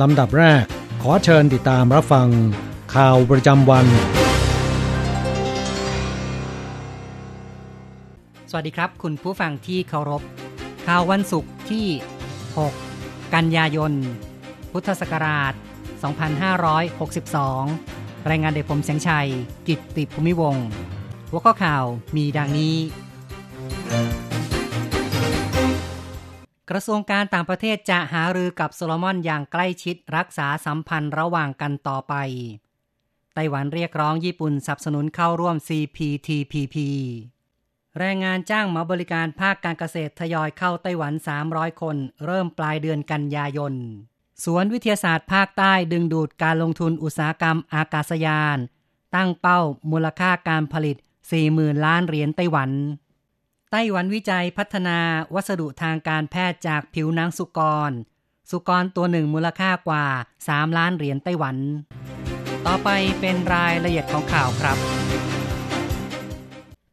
ลำดับแรก ขอเชิญติดตามรับฟัง ข่าวประจำวัน สวัสดีครับ คุณผู้ฟังที่เคารพ ข่าววันศุกร์ที่ 6 กันยายน พุทธศักราช 2562 รายงานโดยผมแสงชัย กิตติภูมิวงศ์หัวข้อข่าวมีดังนี้ กระทรวงการต่างประเทศจะหารือกับโซโลมอนอย่างใกล้ชิดรักษาสัมพันธ์ระหว่างกันต่อไป ไต้หวันเรียกร้องญี่ปุ่นสนับสนุนเข้าร่วม CPTPP แรงงานจ้างมาบริการภาคการเกษตรทยอยเข้าไต้หวัน 300 คน เริ่มปลายเดือนกันยายน สวนวิทยาศาสตร์ภาคใต้ดึงดูดการลงทุนอุตสาหกรรมอากาศยาน ตั้งเป้ามูลค่าการผลิต 40,000 ล้านเหรียญไต้หวัน ไต้หวันวิจัยพัฒนาวัสดุทางการแพทย์จากผิวหนังสุกร สุกรตัวหนึ่งมูลค่ากว่า 3 ล้านเหรียญไต้หวัน ต่อไปเป็นรายละเอียดของข่าวครับ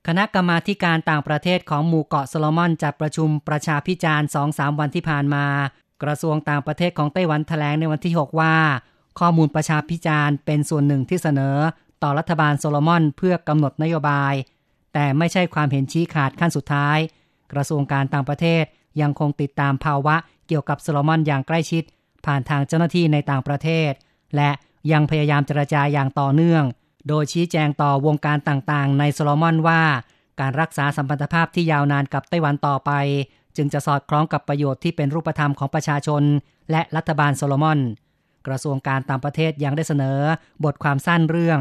คณะกรรมาการต่างประเทศของหมู่เกาะโซโลมอนจัดประชุมประชาพิจารณ์2-3 วันที่ผ่านมา กระทรวงต่างประเทศของไต้หวันแถลงในวันที่ 6 ว่า ข้อมูลประชาพิจารณ์เป็นส่วนหนึ่งที่เสนอ ต่อรัฐบาลโซโลมอนเพื่อกำหนดนโยบาย แต่ไม่ใช่ความเห็นชี้ขาดขั้นสุดท้าย กระทรวงการต่างประเทศยังคงติดตามภาวะเกี่ยวกับโซโลมอนอย่างใกล้ชิด ผ่านทางเจ้าหน้าที่ในต่างประเทศ และยังพยายามเจรจาอย่างต่อเนื่อง โดยชี้แจงต่อวงการต่างๆ ในโซโลมอนว่า การรักษาสัมพันธภาพที่ยาวนานกับไต้หวันต่อไป จึงจะสอดคล้องกับประโยชน์ที่เป็นรูปธรรมของประชาชน และรัฐบาลโซโลมอน กระทรวงการต่างประเทศยังได้เสนอบทความสั้นเรื่อง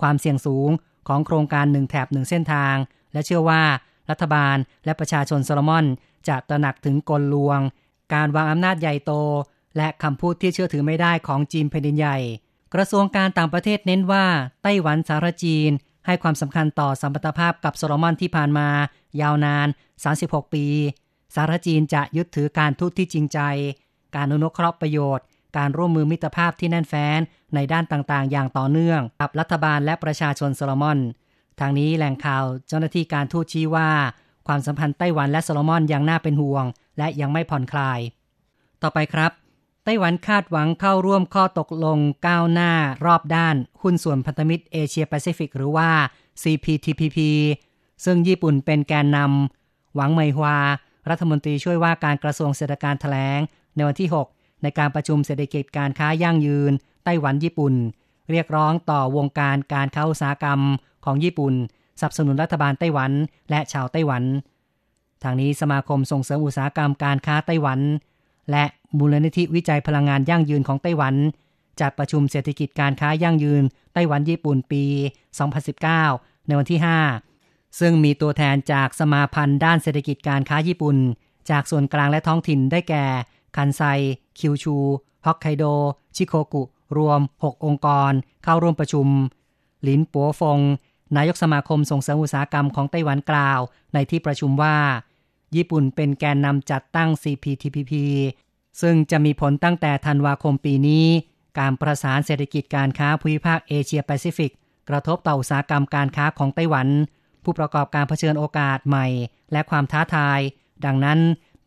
ความเสี่ยงสูง ของโครงการหนึ่งแถบหนึ่งเส้นทาง และเชื่อว่ารัฐบาลและประชาชนโซโลมอน จะตระหนักถึงกลลวง การวางอำนาจใหญ่โต และคำพูดที่เชื่อถือไม่ได้ของจีนแผ่นดินใหญ่ กระทรวงการต่างประเทศเน้นว่าไต้หวันสารจีน ให้ความสำคัญต่อสัมพันธภาพกับโซโลมอนที่ผ่านมา ยาวนาน 36 ปี สารจีนจะยึดถือการทูตที่จริงใจ การอนุเคราะห์ประโยชน์ การร่วมมือมิตรภาพที่แน่นแฟ้นในด้านต่างๆ อย่างต่อเนื่องกับรัฐบาลและประชาชนโซโลมอน ทางนี้แหล่งข่าวเจ้าหน้าที่การทูตชี้ว่า ความสัมพันธ์ไต้หวันและโซโลมอนยังน่าเป็นห่วง และยังไม่ผ่อนคลาย ต่อไปครับ ไต้หวันคาดหวังเข้าร่วมข้อตกลงก้าวหน้ารอบด้าน หุ้นส่วนพันธมิตรเอเชียแปซิฟิกหรือว่า CPTPP ซึ่งญี่ปุ่นเป็นแกนนำำหวังเมยฮวา รัฐมนตรีช่วยว่าการกระทรวงเศรษฐการแถลง ในวันที่ 6 ในการประชุมเศรษฐกิจการค้ายั่งยืน ไต้หวันญี่ปุ่น เรียกร้องต่อวงการการค้าอุตสาหกรรมของญี่ปุ่นสนับสนุนรัฐบาลไต้หวันและชาวไต้หวัน ทางนี้สมาคมส่งเสริมอุตสาหกรรมการค้าไต้หวัน และมูลนิธิวิจัยพลังงานยั่งยืนของไต้หวัน จัดประชุมเศรษฐกิจการค้ายั่งยืน ไต้หวันญี่ปุ่นปี 2019 ในวันที่ 5 ซึ่งมีตัวแทนจากสมาพันธ์ด้านเศรษฐกิจการค้าญี่ปุ่น จากส่วนกลางและท้องถิ่นได้แก่ คันไซ คิวชู ฮอกไกโด ชิโคกุ รวม 6 องค์กร เข้าร่วมประชุม หลินปัวฟง นายกสมาคมส่งเสริมอุตสาหกรรมของไต้หวันกล่าว ในที่ประชุมว่า ญี่ปุ่นเป็นแกนนำจัดตั้ง CPTPP ซึ่งจะมีผลตั้งแต่ธันวาคมปีนี้ การประสานเศรษฐกิจการค้าภูมิภาคเอเชียแปซิฟิก กระทบต่ออุตสาหกรรมการค้าของไต้หวัน ผู้ประกอบการเผชิญโอกาสใหม่ และความท้าทาย ดังนั้น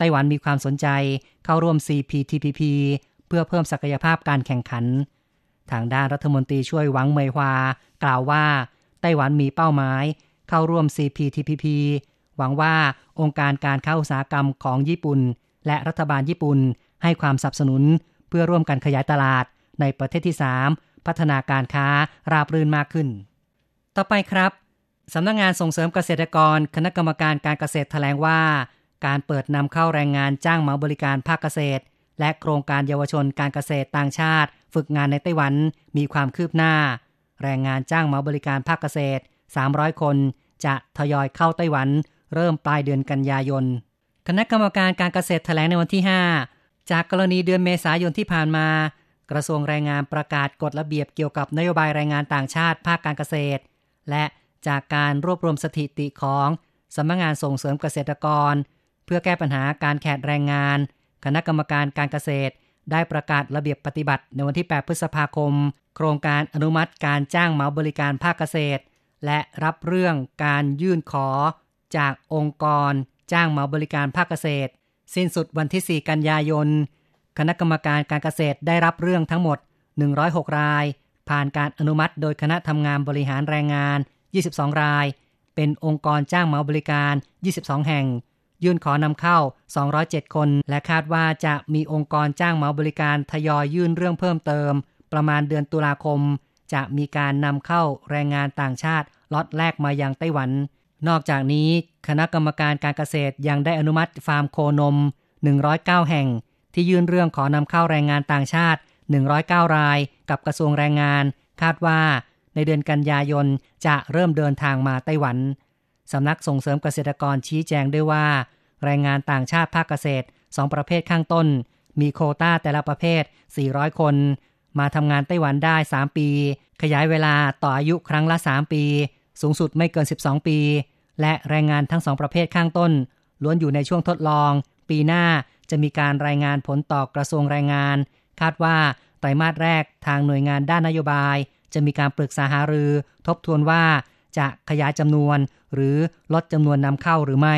ไต้หวันมีความสนใจเข้าร่วม CPTPP เพื่อเพิ่มศักยภาพการแข่งขัน ทางด้านรัฐมนตรีช่วยหวังเมยฮวากล่าวว่า ไต้หวันมีเป้าหมาย เข้าร่วม CPTPP หวังว่าองค์การการค้าอุตสาหกรรมของญี่ปุ่น และรัฐบาลญี่ปุ่น ให้ความสนับสนุน เพื่อร่วมกันขยายตลาด ในประเทศที่ 3 พัฒนาการค้าราบรื่นมากขึ้น ต่อไปครับสำนักงงานส่งเสริมเกษตรกร คณะกรรมการการเกษตรแถลงว่า การเปิดนำเข้าแรงงานจ้างเหมาบริการภาคเกษตร และโครงการเยาวชนการเกษตรต่างชาติ ฝึกงานในไต้หวันมีความคืบหน้า แรงงานจ้างเหมาบริการภาคเกษตร 300 คน จะทยอยเข้าไต้หวัน เริ่มปลายเดือนกันยายน คณะกรรมการการเกษตรแถลงในวันที่ 5 จากกรณีเดือนเมษายนที่ผ่านมา กระทรวงแรงงานประกาศกฎระเบียบเกี่ยวกับนโยบายแรงงานต่างชาติภาคการเกษตร และจากการรวบรวมสถิติของสำนักงงานส่งเสริมเกษตรกร พื่อแก้ปัญหาการแขาดแรงงาน คณะกรรมการการเกษตร ได้ประกาศระเบียบปฏิบัติในวันที่ 8 พฤษภาคม โครงการอนุมัติการจ้างเหมาบริการภาคเกษตร และรับเรื่องการยื่นขอ จากองค์กร จ้างเหมาบริการภาคเกษตร สิ้นสุดวันที่ 4 กันยายน คณะกรรมการการเกษตรได้รับเรื่องทั้งหมด 106 ราย ผ่านการอนุมัติโดยคณะทำงานบริหารแรงงาน 22 ราย เป็นองค์กรจ้างเหมาบริการ 22 แห่ง ยื่นขอนำเข้า 207 คน และคาดว่าจะมีองค์กรจ้างเหมาบริการทยอยยื่นเรื่องเพิ่มเติม ประมาณเดือนตุลาคม จะมีการนำเข้าแรงงานต่างชาติล็อตแรกมายังไต้หวัน นอกจากนี้คณะกรรมการการเกษตรยังได้อนุมัติฟาร์มโคนม 109 แห่ง ที่ยื่นเรื่องขอนำเข้าแรงงานต่างชาติ 109 ราย กับกระทรวงแรงงาน คาดว่าในเดือนกันยายนจะเริ่มเดินทางมาไต้หวัน สำนักส่งเสริมเกษตรกรชี้แจงด้วยว่า แรงงานต่างชาติภาคเกษตร 2 ประเภทข้างต้น มีโคต้าแต่ละประเภท 400 คน มาทำงานไต้หวันได้ 3 ปี ขยายเวลาต่ออายุครั้งละ 3 ปี สูงสุดไม่เกิน 12 ปี และแรงงานทั้งสองประเภทข้างต้น ล้วนอยู่ในช่วงทดลอง ปีหน้าจะมีการรายงานผลต่อกระทรวงแรงงาน คาดว่าไตรมาสแรกทางหน่วยงานด้านนโยบาย จะมีการปรึกษาหารือ ทบทวนว่า จะขยายจำนวนหรือลดจำนวนนำเข้าหรือไม่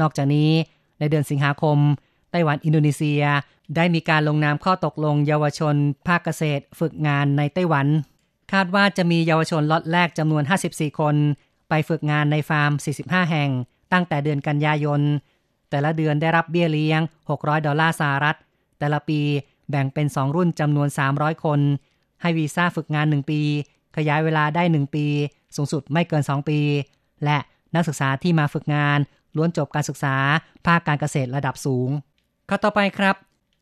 นอกจากนี้ ในเดือนสิงหาคม ไต้หวันอินโดนีเซีย ได้มีการลงนามข้อตกลงเยาวชน ภาคเกษตร ฝึกงานในไต้หวัน คาดว่าจะมีเยาวชนล็อตแรกจำนวน 54 คน ไปฝึกงานในฟาร์ม 45 แห่ง ตั้งแต่เดือนกันยายน แต่ละเดือนได้รับเบี้ยเลี้ยง 600 ดอลลาร์สหรัฐ แต่ละปีแบ่งเป็น 2 รุ่นจำนวน 300 คน ให้วีซ่าฝึกงาน 1 ปี ขยายเวลาได้ 1 ปี สูงสุดไม่เกิน 2 ปี และนักศึกษาที่มาฝึกงาน ล้วนจบการศึกษา ภาคการเกษตรระดับสูงข้อต่อไปครับ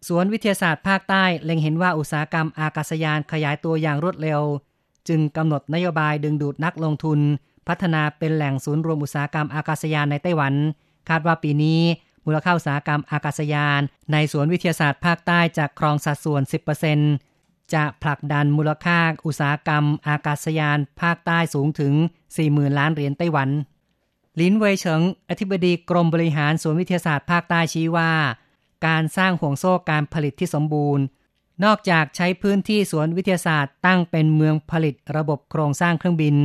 สวนวิทยาศาสตร์ภาคใต้เล็งเห็นว่าอุตสาหกรรมอากาศยานขยายตัวอย่างรวดเร็ว จึงกำหนดนโยบายดึงดูดนักลงทุน พัฒนาเป็นแหล่งศูนย์รวมอุตสาหกรรมอากาศยานในไต้หวัน คาดว่าปีนี้ มูลค่าอุตสาหกรรมอากาศยาน ในสวนวิทยาศาสตร์ภาคใต้จะครองสัดส่วน 10% จะผลักดันมูลค่าอุตสาหกรรม อากาศยานภาคใต้สูงถึง 40,000 ล้านเหรียญไต้หวัน ลินเวยเฉิง อธิบดีกรมบริหารสวนวิทยาศาสตร์ภาคใต้ชี้ว่า การสร้างห่วงโซ่การผลิตที่สมบูรณ์ นอกจากใช้พื้นที่สวนวิทยาศาสตร์ตั้งเป็นเมืองผลิตระบบโครงสร้างเครื่องบิน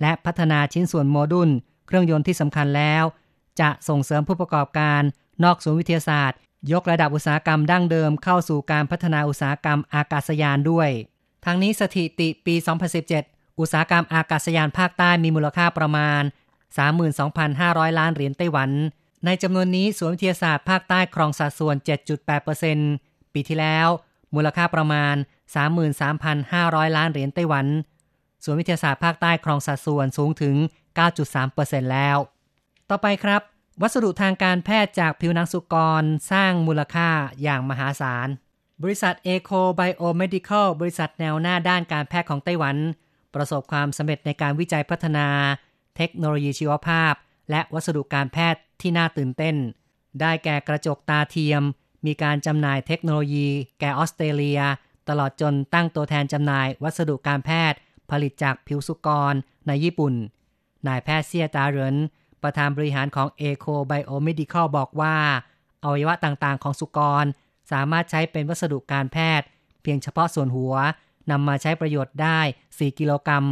และพัฒนาชิ้นส่วนโมดูล เครื่องยนต์ที่สำคัญแล้ว จะส่งเสริมผู้ประกอบการนอกสวนวิทยาศาสตร์ ยกระดับอุตสาหกรรมดั้งเดิมเข้าสู่การพัฒนาอุตสาหกรรมอากาศยานด้วย ทั้งนี้สถิติปี 2017 อุตสาหกรรมอากาศยานภาคใต้มีมูลค่าประมาณ 32,500 ล้านเหรียญไต้หวัน ในจำนวนนี้สวนวิทยาศาสตร์ภาคใต้ครองสัดส่วน 7.8%ปีที่แล้ว มูลค่าประมาณ 33,500 ล้านเหรียญไต้หวันสวนวิทยาศาสตร์ภาคใต้ครองสัดส่วนสูงถึง 9.3%แล้ว ต่อไปครับ วัสดุทางการแพทย์จากผิวหนังสุกรสร้างมูลค่าอย่างมหาศาล บริษัทเอโคไบโอเมดิคอลบริษัทแนวหน้าด้านการแพทย์ของไต้หวัน ประสบความสำเร็จในการวิจัยพัฒนา เทคโนโลยีชีวภาพ และวัสดุการแพทย์ที่น่าตื่นเต้น ได้แก่กระจกตาเทียม มีการจำหน่ายเทคโนโลยี แก่ออสเตรเลีย ตลอดจนตั้งตัวแทนจำหน่ายวัสดุการแพทย์ ผลิตจากผิวสุกรในญี่ปุ่น นายแพทย์เซียตาเหริน ประธานบริหารของ Eco Biomedical บอกว่าอวัยวะต่างๆ ของสุกร สามารถใช้เป็นวัสดุการแพทย์ เพียงเฉพาะส่วนหัวนำมาใช้ประโยชน์ได้ 4 กิโลกรัม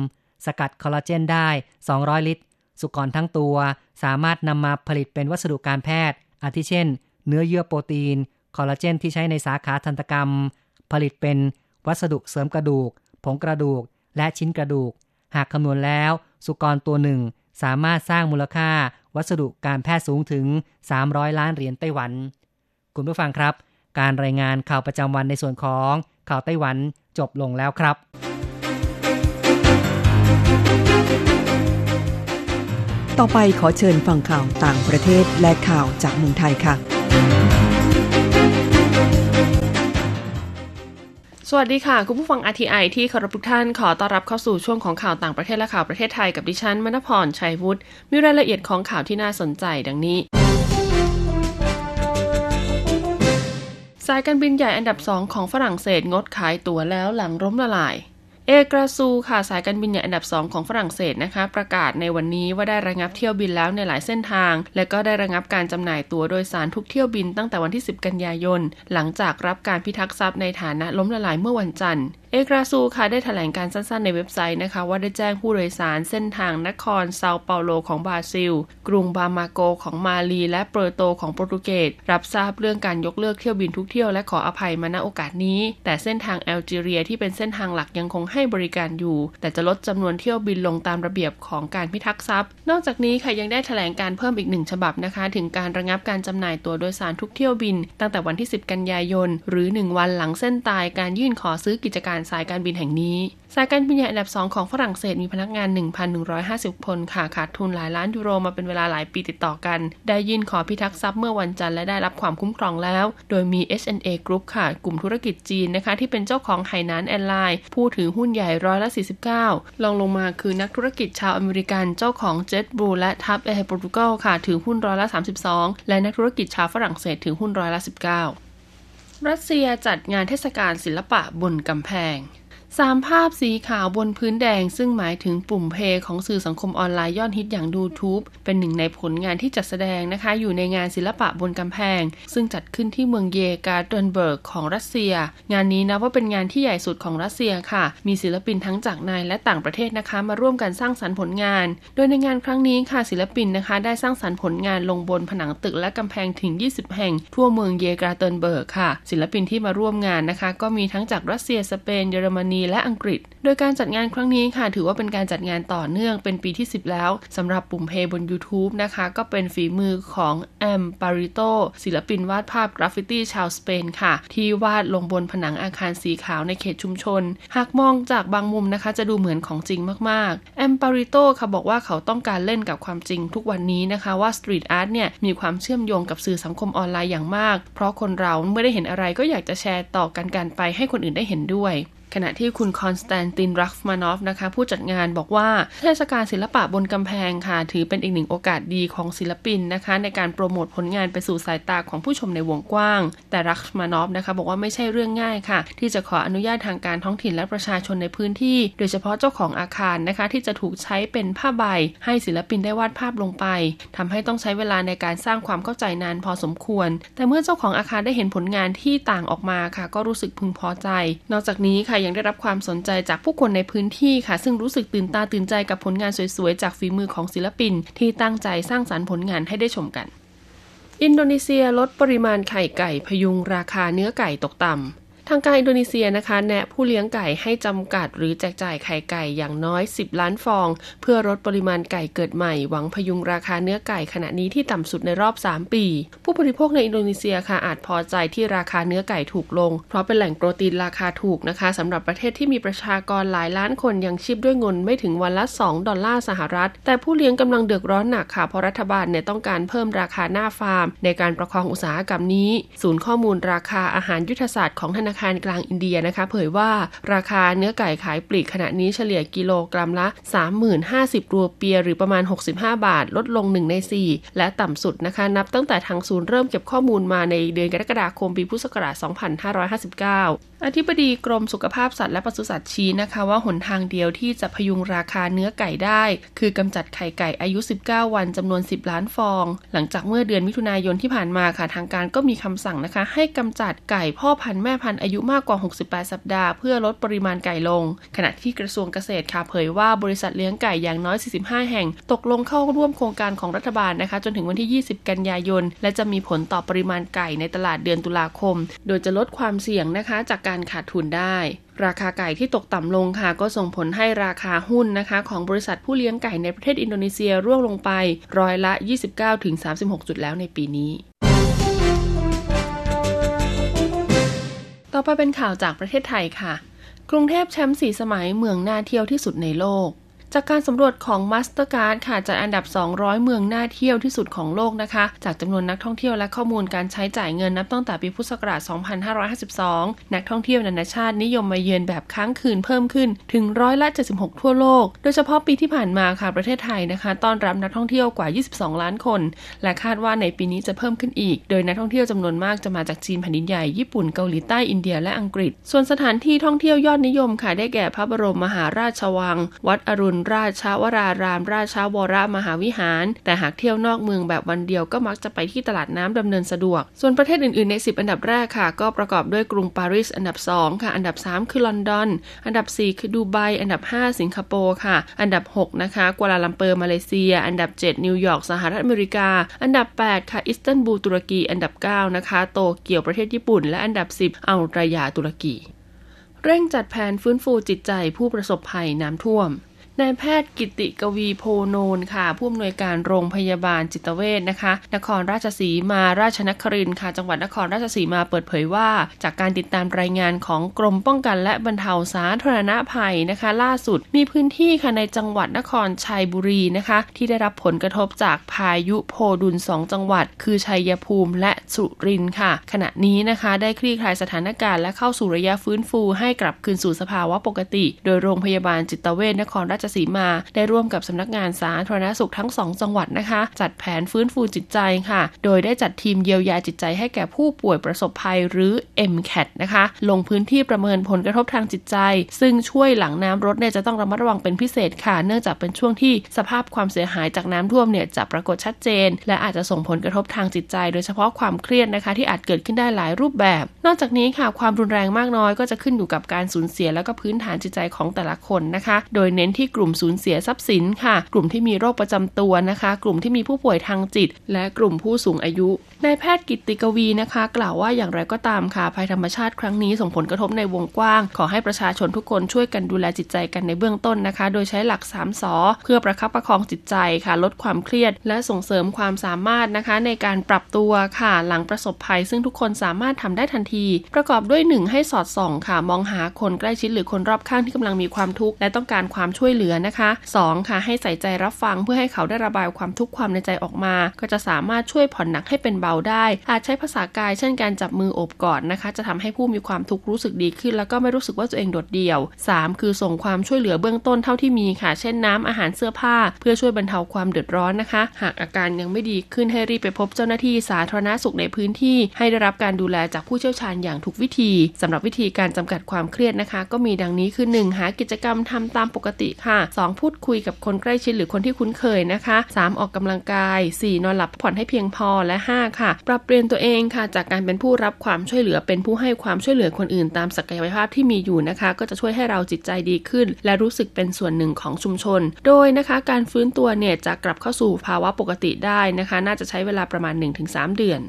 สกัดคอลลาเจนได้ 200 ลิตร สุกรทั้งตัวสามารถนำมาผลิตเป็นวัสดุการแพทย์ อาทิเช่น เนื้อเยื่อโปรตีน คอลลาเจนที่ใช้ในสาขาทันตกรรม ผลิตเป็นวัสดุเสริมกระดูก ผงกระดูก และชิ้นกระดูก หากคำนวณแล้ว สุกรตัวหนึ่ง สามารถสร้างมูลค่าวัสดุการแพทย์สูงถึง 300 ล้านเหรียญไต้หวัน คุณผู้ฟังครับ การรายงานข่าวประจำวันในส่วนของข่าวไต้หวันจบลงแล้วครับ ต่อไปขอเชิญฟังข่าวต่างประเทศและข่าวจากเมืองไทยค่ะ วัสดีค่ะ คุณผู้ฟัง RTI ที่เคารพทุกท่านขอต้อนรับเข้าสู่ช่วงของข่าวต่างประเทศและข่าวประเทศไทยกับดิฉันมณพรชัยวุฒิมีรายละเอียดของข่าวที่น่าสนใจดังนี้ สายการบินใหญ่อันดับสองของฝรั่งเศสงดขายตั๋วแล้วหลังร่มละลาย เอกราซูค่ะสายการบินใหญ่อันดับ 2 ของฝรั่งเศสนะคะ ประกาศในวันนี้ว่าได้ระงับเที่ยวบินแล้วในหลายเส้นทาง และก็ได้ระงับการจำหน่ายตั๋วโดยสารทุกเที่ยวบินตั้งแต่วันที่ 10 กันยายน หลังจากรับการพิทักษ์ทรัพย์ในฐานะล้มละลายเมื่อวันจันทร์ เอกราซูค่ะได้ถแถลงการสั้นๆในเว็บไซต์นะคะ ว่าได้แจ้งผู้โดยสารเส้นทางนครเซาเปาโลของบราซิล กรุงบามาโกของมาลี และเปโตของโปรตุเกสรับทราบเรื่องการยกเลิกเที่ยวบินทุกเที่ยวและขออภัยมาณโอกาสนี้ แต่เส้นทางแอลจีเรียที่เป็นเส้นทางหลักยังคงให้บริการอยู่ แต่จะลดจำนวนเที่ยวบินลงตามระเบียบของการพิทักษ์ทรัพย์ นอกจากนี้ค่ะยังได้ถแถลงการเพิ่มอีกหนึ่งฉบับนะคะ ถึงการระงับการจำหน่ายตั๋วโดยสารทุกเที่ยวบิน ตั้งแต่วันที่ 10 กันยายน หรือ 1 วันหลังเส้นตายการยื่นขอซื้อกิจการสายการบินแห่งนี้ สายการบินใหญ่อันดับ 2 ของฝรั่งเศสมีพนักงาน 1,150 คนค่ะขาดทุนหลายล้านยูโรมาเป็นเวลาหลายปีติดต่อกัน ได้ยื่นขอพิทักษ์ทรัพย์เมื่อวันจันทร์และได้รับความคุ้มครองแล้ว โดยมี H&A Group ค่ะ กลุ่มธุรกิจจีนนะคะ ที่เป็นเจ้าของไห่นานแอนไลน์ผู้ถือหุ้นใหญ่ร้อยละ49ลองลงมาคือนักธุรกิจชาวอเมริกันเจ้าของ JetBlue และ TAP Air Portugal ค่ะถือหุ้นร้อยละ32 และนักธุรกิจชาวฝรั่งเศสถือหุ้นร้อยละ19 รัสเซียจัดงานเทศกาลศิลปะบนกำแพง สามเหลี่ยมสีขาวบนพื้นแดงซึ่งหมายถึงปุ่ม play ของสื่อสังคมออนไลน์ยอดฮิตอย่างดูทูบเป็นหนึ่งในผลงานที่จัดแสดงนะคะ อยู่ในงานศิลปะบนกำแพง ซึ่งจัดขึ้นที่เมืองเยกาเดนเบิร์กของรัสเซีย งานนี้นับว่าเป็นงานที่ใหญ่สุดของรัสเซียค่ะ มีศิลปินทั้งจากในและต่างประเทศนะคะ มาร่วมกันสร้างสรรค์ผลงาน โดยในงานครั้งนี้ค่ะศิลปินนะคะ ได้สร้างสรรค์ผลงานลงบนผนังตึกและกำแพงถึง 20 แห่ง ทั่วเมืองเยกาเดนเบิร์กค่ะ ศิลปินที่มาร่วมงานนะคะ ก็มีทั้งจากรัสเซียสเปนเยอรมนีและอังกฤษ โดยการจัดงานครั้งนี้ค่ะ ถือว่าเป็นการจัดงานต่อเนื่องเป็นปีที่ 10 แล้วสำหรับปุ่ม play บน YouTube นะคะ ก็เป็นฝีมือของแอมปาริโตศิลปินวาดภาพกราฟฟิตี้ชาวสเปนค่ะ ที่วาดลงบนผนังอาคารสีขาวในเขตชุมชน หากมองจากบางมุมนะคะ จะดูเหมือนของจริงมากๆแอมปาริโตค่ะบอกว่าเขาต้องการเล่นกับความจริงทุกวันนี้นะคะว่า street art เนี่ยมีความเชื่อมโยงกับสื่อสังคมออนไลน์อย่างมาก เพราะคนเราเมื่อได้เห็นอะไรก็อยากจะแชร์ต่อกันกันไปให้คนอื่นได้เห็นด้วย ขณะที่คุณคอนสแตนตินรัฟมานอฟนะคะผู้จัดงานบอกว่าเทศกาลศิลปะบนกำแพงค่ะ ถือเป็นอีกหนึ่งโอกาสดีของศิลปินนะคะ ในการโปรโมทผลงานไปสู่สายตาของผู้ชมในวงกว้าง แต่รัฟมานอฟนะคะบอกว่าไม่ใช่เรื่องง่ายค่ะ ที่จะขออนุญาตทางการท้องถิ่นและประชาชนในพื้นที่ โดยเฉพาะเจ้าของอาคารนะคะ ที่จะถูกใช้เป็นผ้าใบ ให้ศิลปินได้วาดภาพลงไปทำให้ต้องใช้เวลาในการสร้างความเข้าใจนานพอสมควร แต่เมื่อเจ้าของอาคารได้เห็นผลงานที่ต่างออกมาค่ะ ก็รู้สึกพึงพอใจ นอกจากนี้ค่ะยังได้รับความสนใจจากผู้คนในพื้นที่ค่ะ ซึ่งรู้สึกตื่นตาตื่นใจกับผลงานสวยๆ จากฝีมือของศิลปิน ที่ตั้งใจสร้างสรรค์ผลงานให้ได้ชมกัน อินโดนีเซียลดปริมาณไข่ไก่พยุงราคาเนื้อไก่ตกต่ำ ทางการอินโดนีเซียนะคะแนะผู้เลี้ยงไก่ให้จำกัดหรือแจกจ่ายไข่ไก่อย่างน้อย 10 ล้านฟอง เพื่อลดปริมาณไก่เกิดใหม่ หวังพยุงราคาเนื้อไก่ขณะนี้ที่ต่ำสุดในรอบ 3 ปี ผู้บริโภคในอินโดนีเซียค่ะอาจพอใจที่ราคาเนื้อไก่ถูกลง เพราะเป็นแหล่งโปรตีนราคาถูกนะคะสำหรับประเทศที่มีประชากรหลายล้านคนยังชีพด้วยเงินไม่ถึงวันละ 2 ดอลลาร์สหรัฐ แต่ผู้เลี้ยงกำลังเดือดร้อนหนักค่ะเพราะรัฐบาลเนี่ยต้องการเพิ่มราคาหน้าฟาร์ม ในการประคองอุตสาหกรรมนี้ ศูนย์ข้อมูลราคาอาหารยุทธศาสตร์ของธนาาคารกลางอินเดียนะคะเผยว่าราคาเนื้อไก่ขายปลีกขณะนี้เฉลี่ยกิโลกรัมละ30,50 รูเปียหรือประมาณ 65 บาท ลดลง 1 ใน 4 และต่ำสุดนะคะนับตั้งแต่ทางศูนย์เริ่มเก็บข้อมูลมาในเดือนกรกฎาคมปีพุทธศักราช 2559 อธิบดีกรมสุขภาพสัตว์และปศุสัตว์ชี้นะคะว่าหนทางเดียวที่จะพยุงราคาเนื้อไก่ได้ คือกำจัดไข่ไก่อายุ 19 วันจำนวน 10 ล้านฟอง หลังจากเมื่อเดือนมิถุนายนที่ผ่านมาค่ะทางการก็มีคำสั่งนะคะ ให้กำจัดไก่พ่อพันธุ์แม่พันธุ์อายุมากกว่า 68 สัปดาห์เพื่อลดปริมาณไก่ลง ขณะที่กระทรวงเกษตรค่ะเผยว่าบริษัทเลี้ยงไก่อย่างน้อย 45 แห่ง ตกลงเข้าร่วมโครงการของรัฐบาลนะคะ จนถึงวันที่ 20 กันยายน และจะมีผลต่อปริมาณไก่ในตลาดเดือนตุลาคม โดยจะลดความเสี่ยงนะคะจากการขาดทุนได้ ราคาไก่ที่ตกต่ำลงค่ะ ก็ส่งผลให้ราคาหุ้นนะคะ ของบริษัทผู้เลี้ยงไก่ในประเทศอินโดนีเซียร่วงลงไปร้อยละ 29-36 จุดแล้วในปีนี้ต่อไปเป็นข่าวจากประเทศไทยค่ะ กรุงเทพแชมป์สีสมัยเมืองน่าเที่ยวที่สุดในโลก จากการสำรวจของ Mastercard ค่ะจัดอันดับ 200 เมืองน่าเที่ยวที่สุดของโลกนะคะ จากจำนวนนักท่องเที่ยวและข้อมูลการใช้จ่ายเงินนับตั้งแต่ปีพุทธศักราช 2552 นักท่องเที่ยวนานาชาตินิยมมาเยือนแบบค้างคืนเพิ่มขึ้นถึงร้อยละ 76 ทั่วโลก โดยเฉพาะปีที่ผ่านมาค่ะประเทศไทยนะคะ ต้อนรับนักท่องเที่ยวกว่า 22 ล้านคน และคาดว่าในปีนี้จะเพิ่มขึ้นอีก โดยนักท่องเที่ยวจำนวนมากจะมาจากจีนแผ่นดินใหญ่ญี่ปุ่นเกาหลีใต้อินเดียและอังกฤษ ส่วนสถานที่ท่องเที่ยวยอดนิยมค่ะได้แก่พระบรมมหาราชวัง วัดอรุณราชวราราม ราชาวรมหาวิหาร แต่หากเที่ยวนอกเมืองแบบวันเดียวก็มักจะไปที่ตลาดน้ำดำเนินสะดวก ส่วนประเทศอื่นๆ ใน 10 อันดับแรกค่ะ ก็ประกอบด้วยกรุงปารีสอันดับ 2 ค่ะ อันดับ 3 คือลอนดอน อันดับ 4 คือดูไบ อันดับ 5 สิงคโปร์ค่ะ อันดับ 6 นะคะกัวลาลัมเปอร์มาเลเซีย อันดับ 7 นิวยอร์กสหรัฐอเมริกา อันดับ 8 ค่ะอิสตันบูลตุรกี อันดับ 9 นะคะ โตเกียวประเทศญี่ปุ่น และอันดับ 10อันตัลยาตุรกี เร่งจัดแผนฟื้นฟูจิตใจผู้ประสบภัยน้ำท่วม นายแพทย์กิติกวีโพโนนค่ะผู้อำนวยการโรงพยาบาลจิตเวชนะคะ นครราชสีมาราชนครินทร์ค่ะ จังหวัดนครราชสีมาเปิดเผยว่า จากการติดตามรายงานของกรมป้องกันและบรรเทาสาธารณภัยนะคะ ล่าสุดมีพื้นที่ค่ะในจังหวัดนครชัยบุรีนะคะ ที่ได้รับผลกระทบจากพายุโพดุล 2 จังหวัด คือชัยภูมิและสุรินทร์ค่ะ ขณะนี้นะคะได้คลี่คลายสถานการณ์และเข้าสู่ระยะฟื้นฟูให้กลับคืนสู่สภาวะปกติ โดยโรงพยาบาลจิตเวชนครราชสีมา ได้ร่วมกับสำนักงานสาธารณสุขทั้ง 2 จังหวัดนะคะ จัดแผนฟื้นฟูจิตใจค่ะ โดยได้จัดทีมเยียวยาจิตใจให้แก่ผู้ป่วยประสบภัยหรือ MCAT นะคะ ลงพื้นที่ประเมินผลกระทบทางจิตใจ ซึ่งช่วยหลังน้ำรถเนี่ยจะต้องระมัดระวังเป็นพิเศษค่ะ เนื่องจากเป็นช่วงที่สภาพความเสียหายจากน้ำท่วมเนี่ยจะปรากฏชัดเจน และอาจจะส่งผลกระทบทางจิตใจ โดยเฉพาะความเครียดนะคะ ที่อาจเกิดขึ้นได้หลายรูปแบบ นอกจากนี้ค่ะความรุนแรงมากน้อยก็จะขึ้นอยู่กับการสูญเสียแล้วก็พื้นฐานจิตใจของแต่ละคนนะคะ โดยเน้นที่กลุ่มสูญเสียทรัพย์สินค่ะ กลุ่มที่มีโรคประจำตัวนะคะ กลุ่มที่มีผู้ป่วยทางจิต และกลุ่มผู้สูงอายุนายแพทย์กิติกวีนะคะ กล่าวว่าอย่างไรก็ตามค่ะภัยธรรมชาติครั้งนี้ส่งผลกระทบในวงกว้าง ขอให้ประชาชนทุกคนช่วยกันดูแลจิตใจกันในเบื้องต้นนะคะ โดยใช้หลัก3สอเพื่อประคับประคองจิตใจค่ะ ลดความเครียด และส่งเสริมความสามารถนะคะ ในการปรับตัวค่ะ หลังประสบภัย ซึ่งทุกคนสามารถทำได้ทันที ประกอบด้วย 1 ให้สอดส่องค่ะ มองหาคนใกล้ชิดหรือคนรอบข้างที่กำลังมีความทุกข์และต้องการความช่วยเหลือนะคะ 2 ค่ะให้ใส่ใจรับฟังเพื่อให้เขาได้ระบายความทุกข์ความในใจออกมา ก็จะสามารถช่วยผ่อนหนักให้เป็นเบาได้ อาจใช้ภาษากายเช่นการจับมือโอบกอดนะคะ จะทำให้ผู้มีความทุกข์รู้สึกดีขึ้น แล้วก็ไม่รู้สึกว่าตัวเองโดดเดี่ยว 3 คือส่งความช่วยเหลือเบื้องต้นเท่าที่มีค่ะ เช่นน้ำอาหารเสื้อผ้า เพื่อช่วยบรรเทาความเดือดร้อนนะคะ หากอาการยังไม่ดีขึ้นให้รีบไปพบเจ้าหน้าที่สาธารณสุขในพื้นที่ ให้ได้รับการดูแลจากผู้เชี่ยวชาญอย่างถูกวิธีสำหรับวิธีการจำกัดความเครียดนะคะ ก็มีดังนี้คือ 1 หากิจกรรมทำตามปกติค่ะ2 พูดคุยกับคนใกล้ชิดหรือคนที่คุ้นเคยนะคะ 3 ออกกำลังกาย 4 นอนหลับผ่อนให้เพียงพอและ 5 ค่ะ ปรับเปลี่ยนตัวเองค่ะ จากการเป็นผู้รับความช่วยเหลือเป็นผู้ให้ความช่วยเหลือคนอื่นตามศักยภาพที่มีอยู่นะคะ ก็จะช่วยให้เราจิตใจดีขึ้น และรู้สึกเป็นส่วนหนึ่งของชุมชน โดยนะคะการฟื้นตัวเนี่ยจะกลับเข้าสู่ภาวะปกติได้นะคะ น่าจะใช้เวลาประมาณ 1-3 เดือน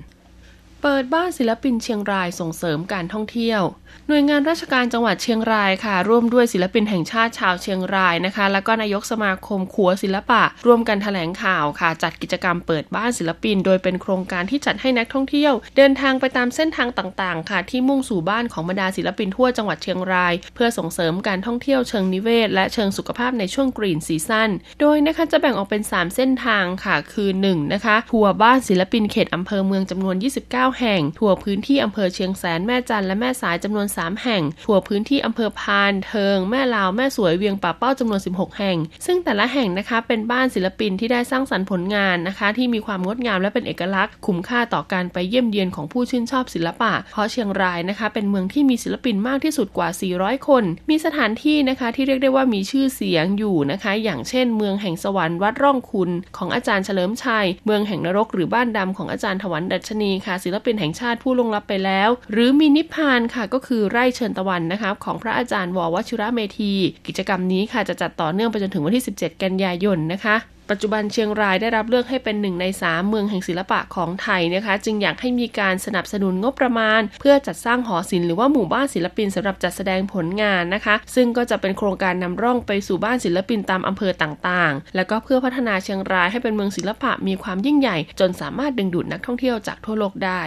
เปิดบ้านศิลปินเชียงรายส่งเสริมการท่องเที่ยว หน่วยงานราชการจังหวัดเชียงรายค่ะ ร่วมด้วยศิลปินแห่งชาติชาวเชียงรายนะคะ แล้วก็นายกสมาคมขัวศิลปะ ร่วมกันแถลงข่าวค่ะ จัดกิจกรรมเปิดบ้านศิลปิน โดยเป็นโครงการที่จัดให้นักท่องเที่ยว เดินทางไปตามเส้นทางต่างๆ ค่ะ ที่มุ่งสู่บ้านของบรรดาศิลปินทั่วจังหวัดเชียงราย เพื่อส่งเสริมการท่องเที่ยวเชิงนิเวศ และเชิงสุขภาพในช่วงกรีนซีซั่นโดยนะคะจะแบ่งออกเป็น 3 เส้นทางค่ะ คือ1นะคะทัวร์บ้านศิลปินเขตอำเภอเมืองจำนวน 29แห่ง ทัวพื้นที่อำเภอเชียงแสนแม่จันและแม่สายจำนวน 3 แห่ง ทัวพื้นที่อำเภอพานเทิง แม่ลาวแม่สวยเวียงป่าเป้าจำนวน 16 แห่ง ซึ่งแต่ละแห่งนะคะเป็นบ้านศิลปินที่ได้สร้างสรรค์ผลงานนะคะ ที่มีความงดงามและเป็นเอกลักษณ์ คุ้มค่าต่อการไปเยี่ยมเยียนของผู้ชื่นชอบศิลปะ เพราะเชียงรายนะคะเป็นเมืองที่มีศิลปินมากที่สุดกว่า 400 คน มีสถานที่นะคะที่เรียกได้ว่ามีชื่อเสียงอยู่นะคะ อย่างเช่น เมืองแห่งสวรรค์วัดร่องคุณ ของอาจารย์เฉลิมชัย เมืองแห่งนรกหรือบ้านดำของอาจารย์ถวันดัชนีค่ะศิลลปินแห่งชาติผู้ลงลับไปแล้ว หรือมีนิพพานค่ะก็คือไร่เชิญตะวันนะคะของพระอาจารย์ววชิระเมธี กิจกรรมนี้ค่ะจะจัดต่อเนื่องไปจนถึงวันที่ 17 กันยายนนะคะ ปัจจุบันเชียงรายได้รับเลือกให้เป็นหนึ่งในสามเมืองแห่งศิลปะของไทยนะคะ จึงอยากให้มีการสนับสนุนงบประมาณ เพื่อจัดสร้างหอศิลป์หรือว่าหมู่บ้านศิลปินสำหรับจัดแสดงผลงานนะคะ ซึ่งก็จะเป็นโครงการนำร่องไปสู่บ้านศิลปินตามอำเภอต่างๆ แล้วก็เพื่อพัฒนาเชียงรายให้เป็นเมืองศิลปะมีความยิ่งใหญ่ จนสามารถดึงดูดนักท่องเที่ยวจากทั่วโลกได้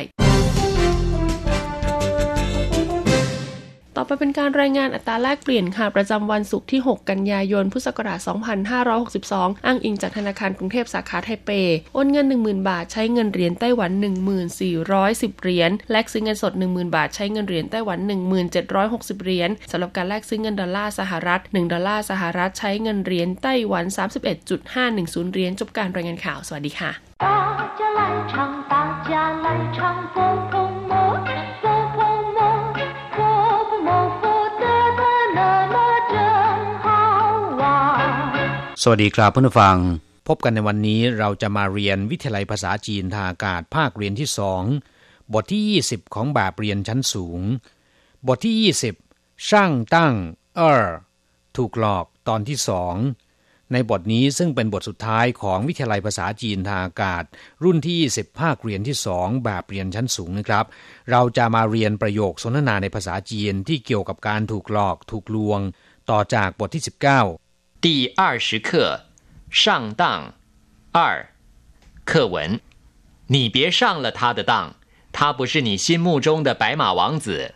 ต่อไปเป็นการรายงานอัตราแลกเปลี่ยนค่ะ ประจำวันศุกร์ที่ 6 กันยายน พุทธศักราช 2562 อ้างอิงจากธนาคารกรุงเทพสาขาไทเป โอนเงิน 10,000 บาท ใช้เงินเหรียญไต้หวัน 1410 เหรียญ แลกซื้อเงินสด 10,000 บาท ใช้เงินเหรียญไต้หวัน 1760 เหรียญสำหรับการแลกซื้อเงินดอลลาร์สหรัฐ 1 ดอลลาร์สหรัฐ ใช้เงินเหรียญไต้หวัน 31.510 เหรียญ จบการรายงานข่าว สวัสดีค่ะ สวัสดีครับเพื่อนฟัง พบกันในวันนี้เราจะมาเรียนวิทยาลัยภาษาจีนทางอากาศภาคเรียนที่สองบทที่ 20 ของแบบเรียนชั้นสูง บทที่ 20 ช่างตั้งเออถูกหลอกตอนที่สองในบทนี้ซึ่งเป็นบทสุดท้ายของวิทยาลัยภาษาจีนทางอากาศ รุ่นที่ 20 ภาคเรียนที่สองแบบเรียนชั้นสูงนะครับ เราจะมาเรียนประโยคสนทนาในภาษาจีนที่เกี่ยวกับการถูกหลอก ถูกลวง ต่อจากบทที่ 19第二十课上当二课文你别上了他的当他不是你心目中的白马王子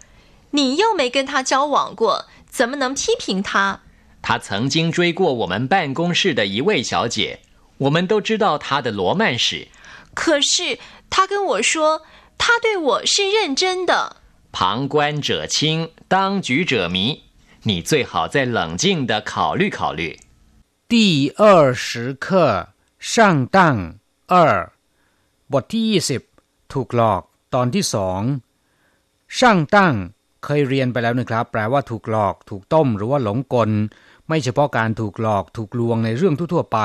你又没跟他交往过怎么能批评他他曾经追过我们办公室的一位小姐，我们都知道他的罗曼史。可是他跟我说，他对我是认真的。旁观者清，当局者迷。你最好再冷静的考虑考虑。第二十课上当二บทที่ยี่สิบถูกหลอกตอนที่สองช่างตั้งเคยเรียนไปแล้วนะครับ แปลว่าถูกหลอก ถูกต้มหรือว่าหลงกลไม่เฉพาะการถูกหลอกถูกลวงในเรื่องทั่วๆไป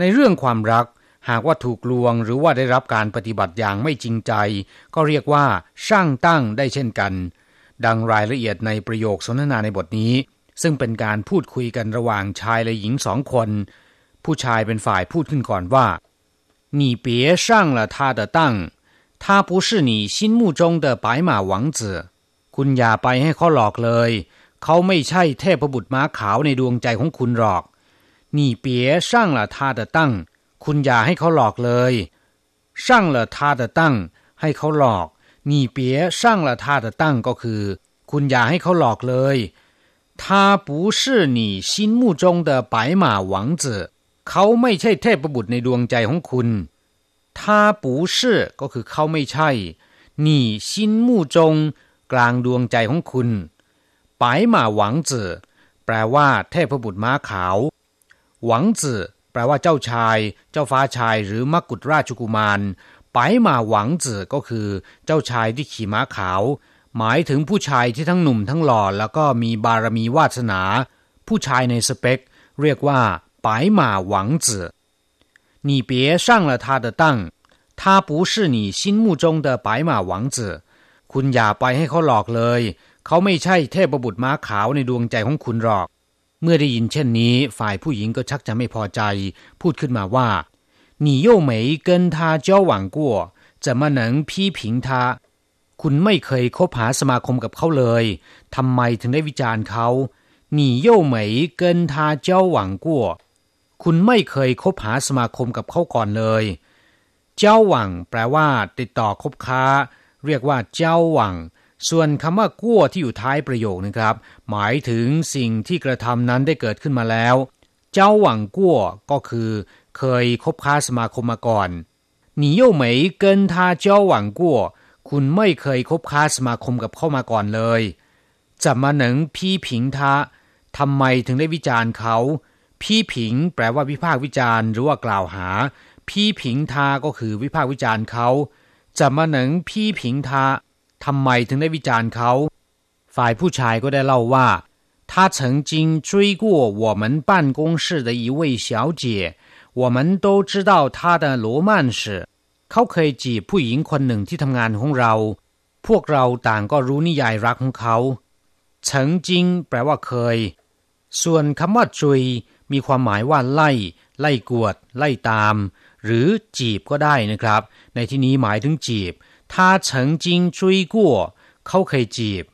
ในเรื่องความรัก หากว่าถูกลวงหรือว่าได้รับการปฏิบัติอย่างไม่จริงใจ ก็เรียกว่าช่างตั้งได้เช่นกัน ดังรายละเอียดในประโยคสนทนาในบทนี้ ซึ่งเป็นการพูดคุยกันระหว่างชายและหญิงสองคน ผู้ชายเป็นฝ่ายพูดขึ้นก่อนว่า你别上了他的当他不是你心目中的白马王子คุณอย่าไปให้เขาหลอกเลยเขาไม่ใช่เทพบุตรม้าขาวในดวงใจของคุณหรอกนี่เปียช่างละทาเดตั้ง คุณอย่าให้เขาหลอกเลยช่างละทาเดตั้ง ให้เขาหลอก นี่เปียช่างละทาเดตั้งก็คือ คุณอย่าให้เขาหลอกเลย他不是你心目中的白马王子เขาไม่ใช่เทพบุตรในดวงใจของคุณ他不是ก็คือเขาไม่ใช่你心目中กลางดวงใจของคุณปายหมาหวังจื่อแปลว่าเทพบุตรม้าขาว หวังจื่อแปลว่าเจ้าชาย เจ้าฟ้าชายหรือมกุฎราชกุมาร ปายหมาหวังจื่อก็คือ เจ้าชายที่ขี่ม้าขาว หมายถึงผู้ชายที่ทั้งหนุ่มทั้งหล่อแล้วก็มีบารมีวาสนา ผู้ชายในสเปค เรียกว่าปายหมาหวังจื่อ你别上了他的当他不是你心目中的白马王子คุณอย่าไปให้เขาหลอกเลยเขาไม่ใช่เทพบุตรม้าขาวในดวงใจของคุณหรอก เมื่อได้ยินเช่นนี้ ฝ่ายผู้หญิงก็ชักจะไม่พอใจ พูดขึ้นมาว่า 你又没跟他交往过怎么能批评他คุณไม่เคยคบหาสมาคมกับเขาเลยทำไมถึงได้วิจารณ์เขา你又没跟他交往过คุณไม่เคยคบหาสมาคมกับเขาก่อนเลยเจ้าหวังแปลว่า ติดต่อคบค้า เรียกว่าเจ้าหวังส่วนคำว่ากั้วที่อยู่ท้ายประโยคนะครับ หมายถึงสิ่งที่กระทำนั้นได้เกิดขึ้นมาแล้ว เจ้าหวังกั้วก็คือ เคยคบค้าสมาคมมาก่อน你又没跟他交往过คุณไม่เคยคบค้าสมาคมกับเขามาก่อนเลยจะมาหนังพี่ผิงทาทำไมถึงได้วิจารณ์เขา พี่ผิง แปลว่าวิพากษ์วิจารณ์หรือว่ากล่าวหา พี่ผิงทาก็คือวิพากษ์วิจารณ์เขาจะมาหนังพี่ผิงทาทำไมถึงได้วิจารณ์เขา ฝ่ายผู้ชายก็ได้เล่าว่า他曾经追过我们办公室的一位小姐 我们都知道她的罗曼史เขาเคยจีบผู้หญิงคนหนึ่งที่ทำงานของเรา พวกเราต่างก็รู้นิยายรักของเขาเฉิงจิงแปลว่าเคย ส่วนคำว่าจุยมีความหมายว่าไล่ ไล่กวด ไล่ตาม หรือจีบก็ได้นะครับ ในที่นี้หมายถึงจีบ他曾经追过เขาเคยจีบ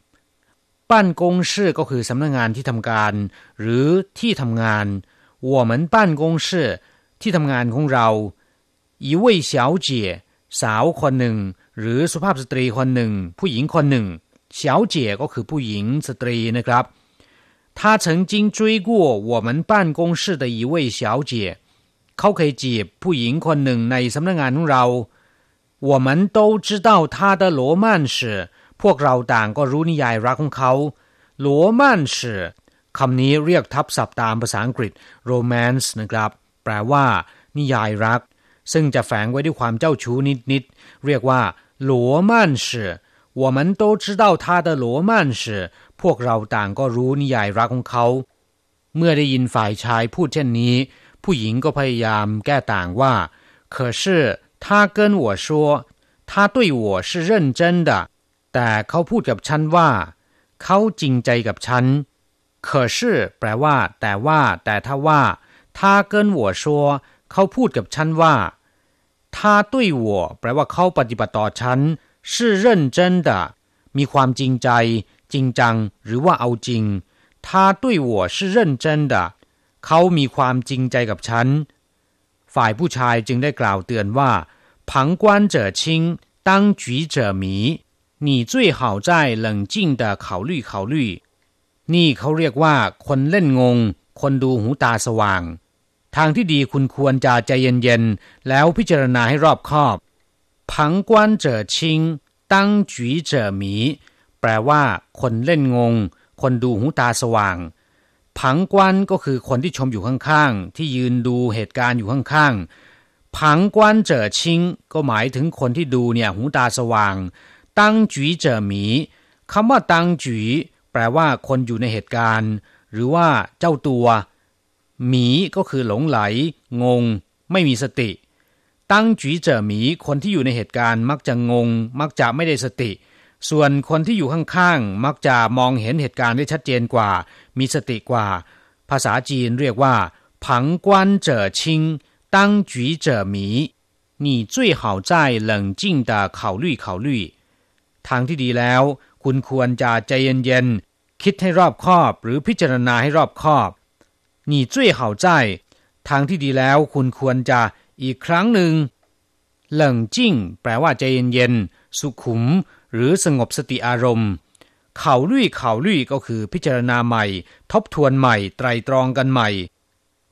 บ้านกงชื่อก็คือสำนักงานที่ทำการ หรือที่ทำงาน我们办公室 ที่ทำงานของเรา一位小姐สาวคนหนึ่ง หรือสุภาพสตรีคนหนึ่ง ผู้หญิงคนหนึ่ง 小姐ก็คือผู้หญิงสตรีนะครับ他曾经追过我们办公室的一位小姐เขาเคยจีบผู้หญิงคนหนึ่งในสำนักงานของเรา我们都知道他的罗曼史พวกเราต่างก็รู้นิยายรักของเขา罗曼史คำนี้เรียกทับศัพท์ตามภาษาอังกฤษ romance นะครับ แปลว่า นิยายรัก ซึ่งจะแฝงไว้ด้วยความเจ้าชู้นิดๆ เรียกว่าหลัวม่านสื我们都知道他的罗曼史พวกเราต่างก็รู้นิยายรักของเขา เมื่อได้ยินฝ่ายชายพูดเช่นนี้ ผู้หญิงก็พยายามแก้ต่างว่า可是他跟我说他对我是认真的แต่เขาพูดกับฉันว่า เขาจริงใจกับฉัน可是แปลว่า แต่ว่า แต่ถ้าว่า 他跟我说เขาพูดกับฉันว่า他对我แปลว่าเขาปฏิบัติต่อฉัน是认真的มีความจริงใจ จริงจัง หรือว่าเอาจริง他对我是认真的เขามีความจริงใจกับฉัน ฝ่ายผู้ชายจึงได้กล่าวเตือนว่า旁观者清当局者迷你最好在冷静的考虑考虑นี่เขาเรียกว่า คนเล่นงง คนดูหูตาสว่าง ทางที่ดีคุณควรจะใจเย็นๆ แล้วพิจารณาให้รอบคอบผังกวนเจอชิง ตั้งจีเจอหมี แปลว่า คนเล่นงง คนดูหูตาสว่าง ผังกวนก็คือคนที่ชมอยู่ข้างๆ ที่ยืนดูเหตุการณ์อยู่ข้างๆ ผังกวนเจอชิง ก็หมายถึงคนที่ดูเนี่ยหูตาสว่าง ตั้งจีเจอหมีคำว่าตั้งจีแปลว่าคนอยู่ในเหตุการณ์ หรือว่าเจ้าตัว หมีก็คือหลงไหล งง ไม่มีสติ ตั้งจีเจอหมีคนที่อยู่ในเหตุการณ์ มักจะงง มักจะไม่ได้สติ ส่วนคนที่อยู่ข้างๆ มักจะมองเห็นเหตุการณ์ได้ชัดเจนกว่า มีสติกว่า ภาษาจีนเรียกว่าผังกวนเจอชิงตั้งจีเจอหมี你最好在冷静的考虑考虑ทางที่ดีแล้วคุณควรจะใจเย็นๆ คิดให้รอบคอบ หรือพิจารณาให้รอบคอบ 你最好在ทางที่ดีแล้ว คุณควรจะอีกครั้งหนึ่งเหลิงจิ้งแปลว่าใจเย็นๆ สุขุม หรือสงบสติอารมณ์เขาลุยเขาลุยก็คือพิจารณาใหม่ ทบทวนใหม่ ไตรตรองกันใหม่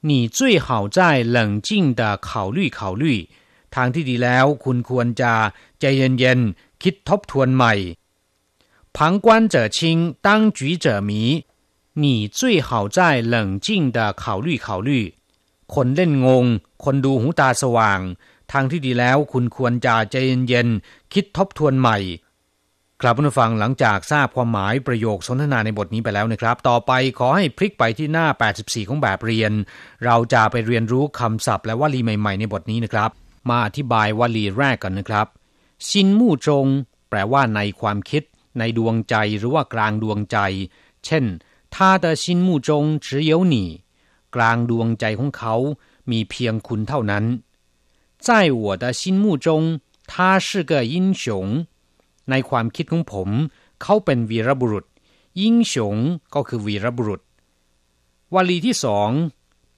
你最好在冷静的考虑考虑ทางที่ดีแล้ว คุณควรจะใจเย็นๆ คิดทบทวนใหม่旁观者清，当局者迷。 你最好在冷静的考虑考虑。คนเล่นงง คนดูหูตาสว่าง ทางที่ดีแล้วคุณควรจะใจเย็นๆ คิดทบทวนใหม่ ครับผู้ฟังหลังจากทราบความหมายประโยคสนทนาในบทนี้ไปแล้วนะครับ ต่อไปขอให้พลิกไปที่หน้า 84 ของแบบเรียน เราจะไปเรียนรู้คำศัพท์และวลีใหม่ๆ ในบทนี้นะครับ มาอธิบายวลีแรกกันนะครับซินมู่จง แปลว่าในความคิดในดวงใจหรือว่ากลางดวงใจ เช่น 他的心目中只有你กลางดวงใจของเขา มีเพียงคุณเท่านั้น在我的心目中他是个英雄ในความคิดของผม เขาเป็นวีรบุรุษยิงฉงก็คือวีรบุรุษวลีที่สอง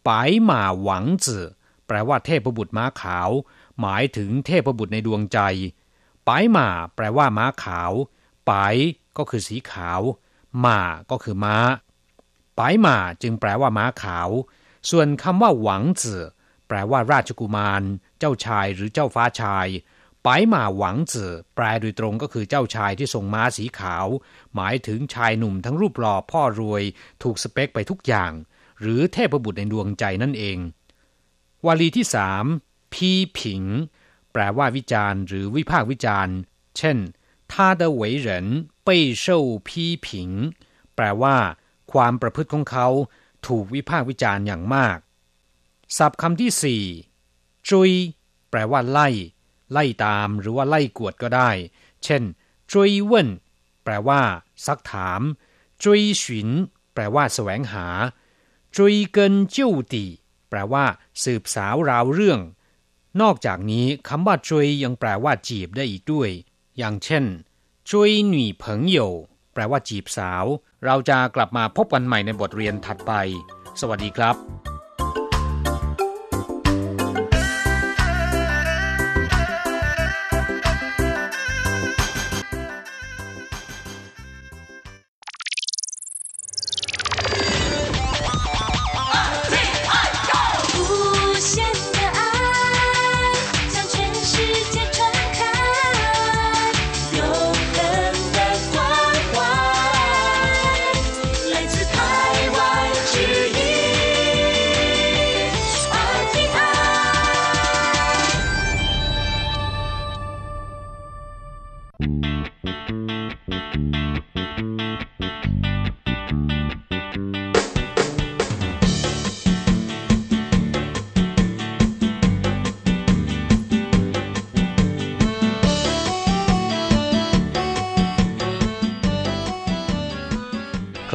ปายหมาหวังจื่อแปลว่าเทพบุตรม้าขาว หมายถึงเทพบุตรในดวงใจปายหมาแปลว่าม้าขาวปายก็คือสีขาวหมาก็คือม้า ปายหมาจึงแปลว่าม้าขาว ส่วนคำว่าหวังจื่อแปลว่าราชกุมาร เจ้าชายหรือเจ้าฟ้าชายปายหมาหวังจื่อแปลโดยตรงก็คือเจ้าชายที่ทรงม้าสีขาว หมายถึงชายหนุ่มทั้งรูปหล่อพ่อรวย ถูกสเปคไปทุกอย่าง หรือเทพบุตรในดวงใจนั่นเอง วลีที่สามพีผิง แปลว่าวิจารณ์ หรือวิพากษ์วิจารณ์ เช่น他的为人备受批评แปลว่า ความประพฤติของเขาถูกวิพากษ์วิจารณ์อย่างมาก ศัพท์คำที่สี่จุย แปลว่าไล่ ไล่ตามหรือว่าไล่กวดก็ได้ เช่น จุยเว่นแปลว่า ซักถาม จุยฉิน แปลว่าแสวงหา จุยเกินจิ้วตีแปลว่า สืบสาวราวเรื่อง นอกจากนี้คำว่าจุยยังแปลว่าจีบได้อีกด้วย อย่างเช่นช่วยหนีเผิงโยแปลว่าจีบสาว เราจะกลับมาพบกันใหม่ในบทเรียนถัดไป สวัสดีครับ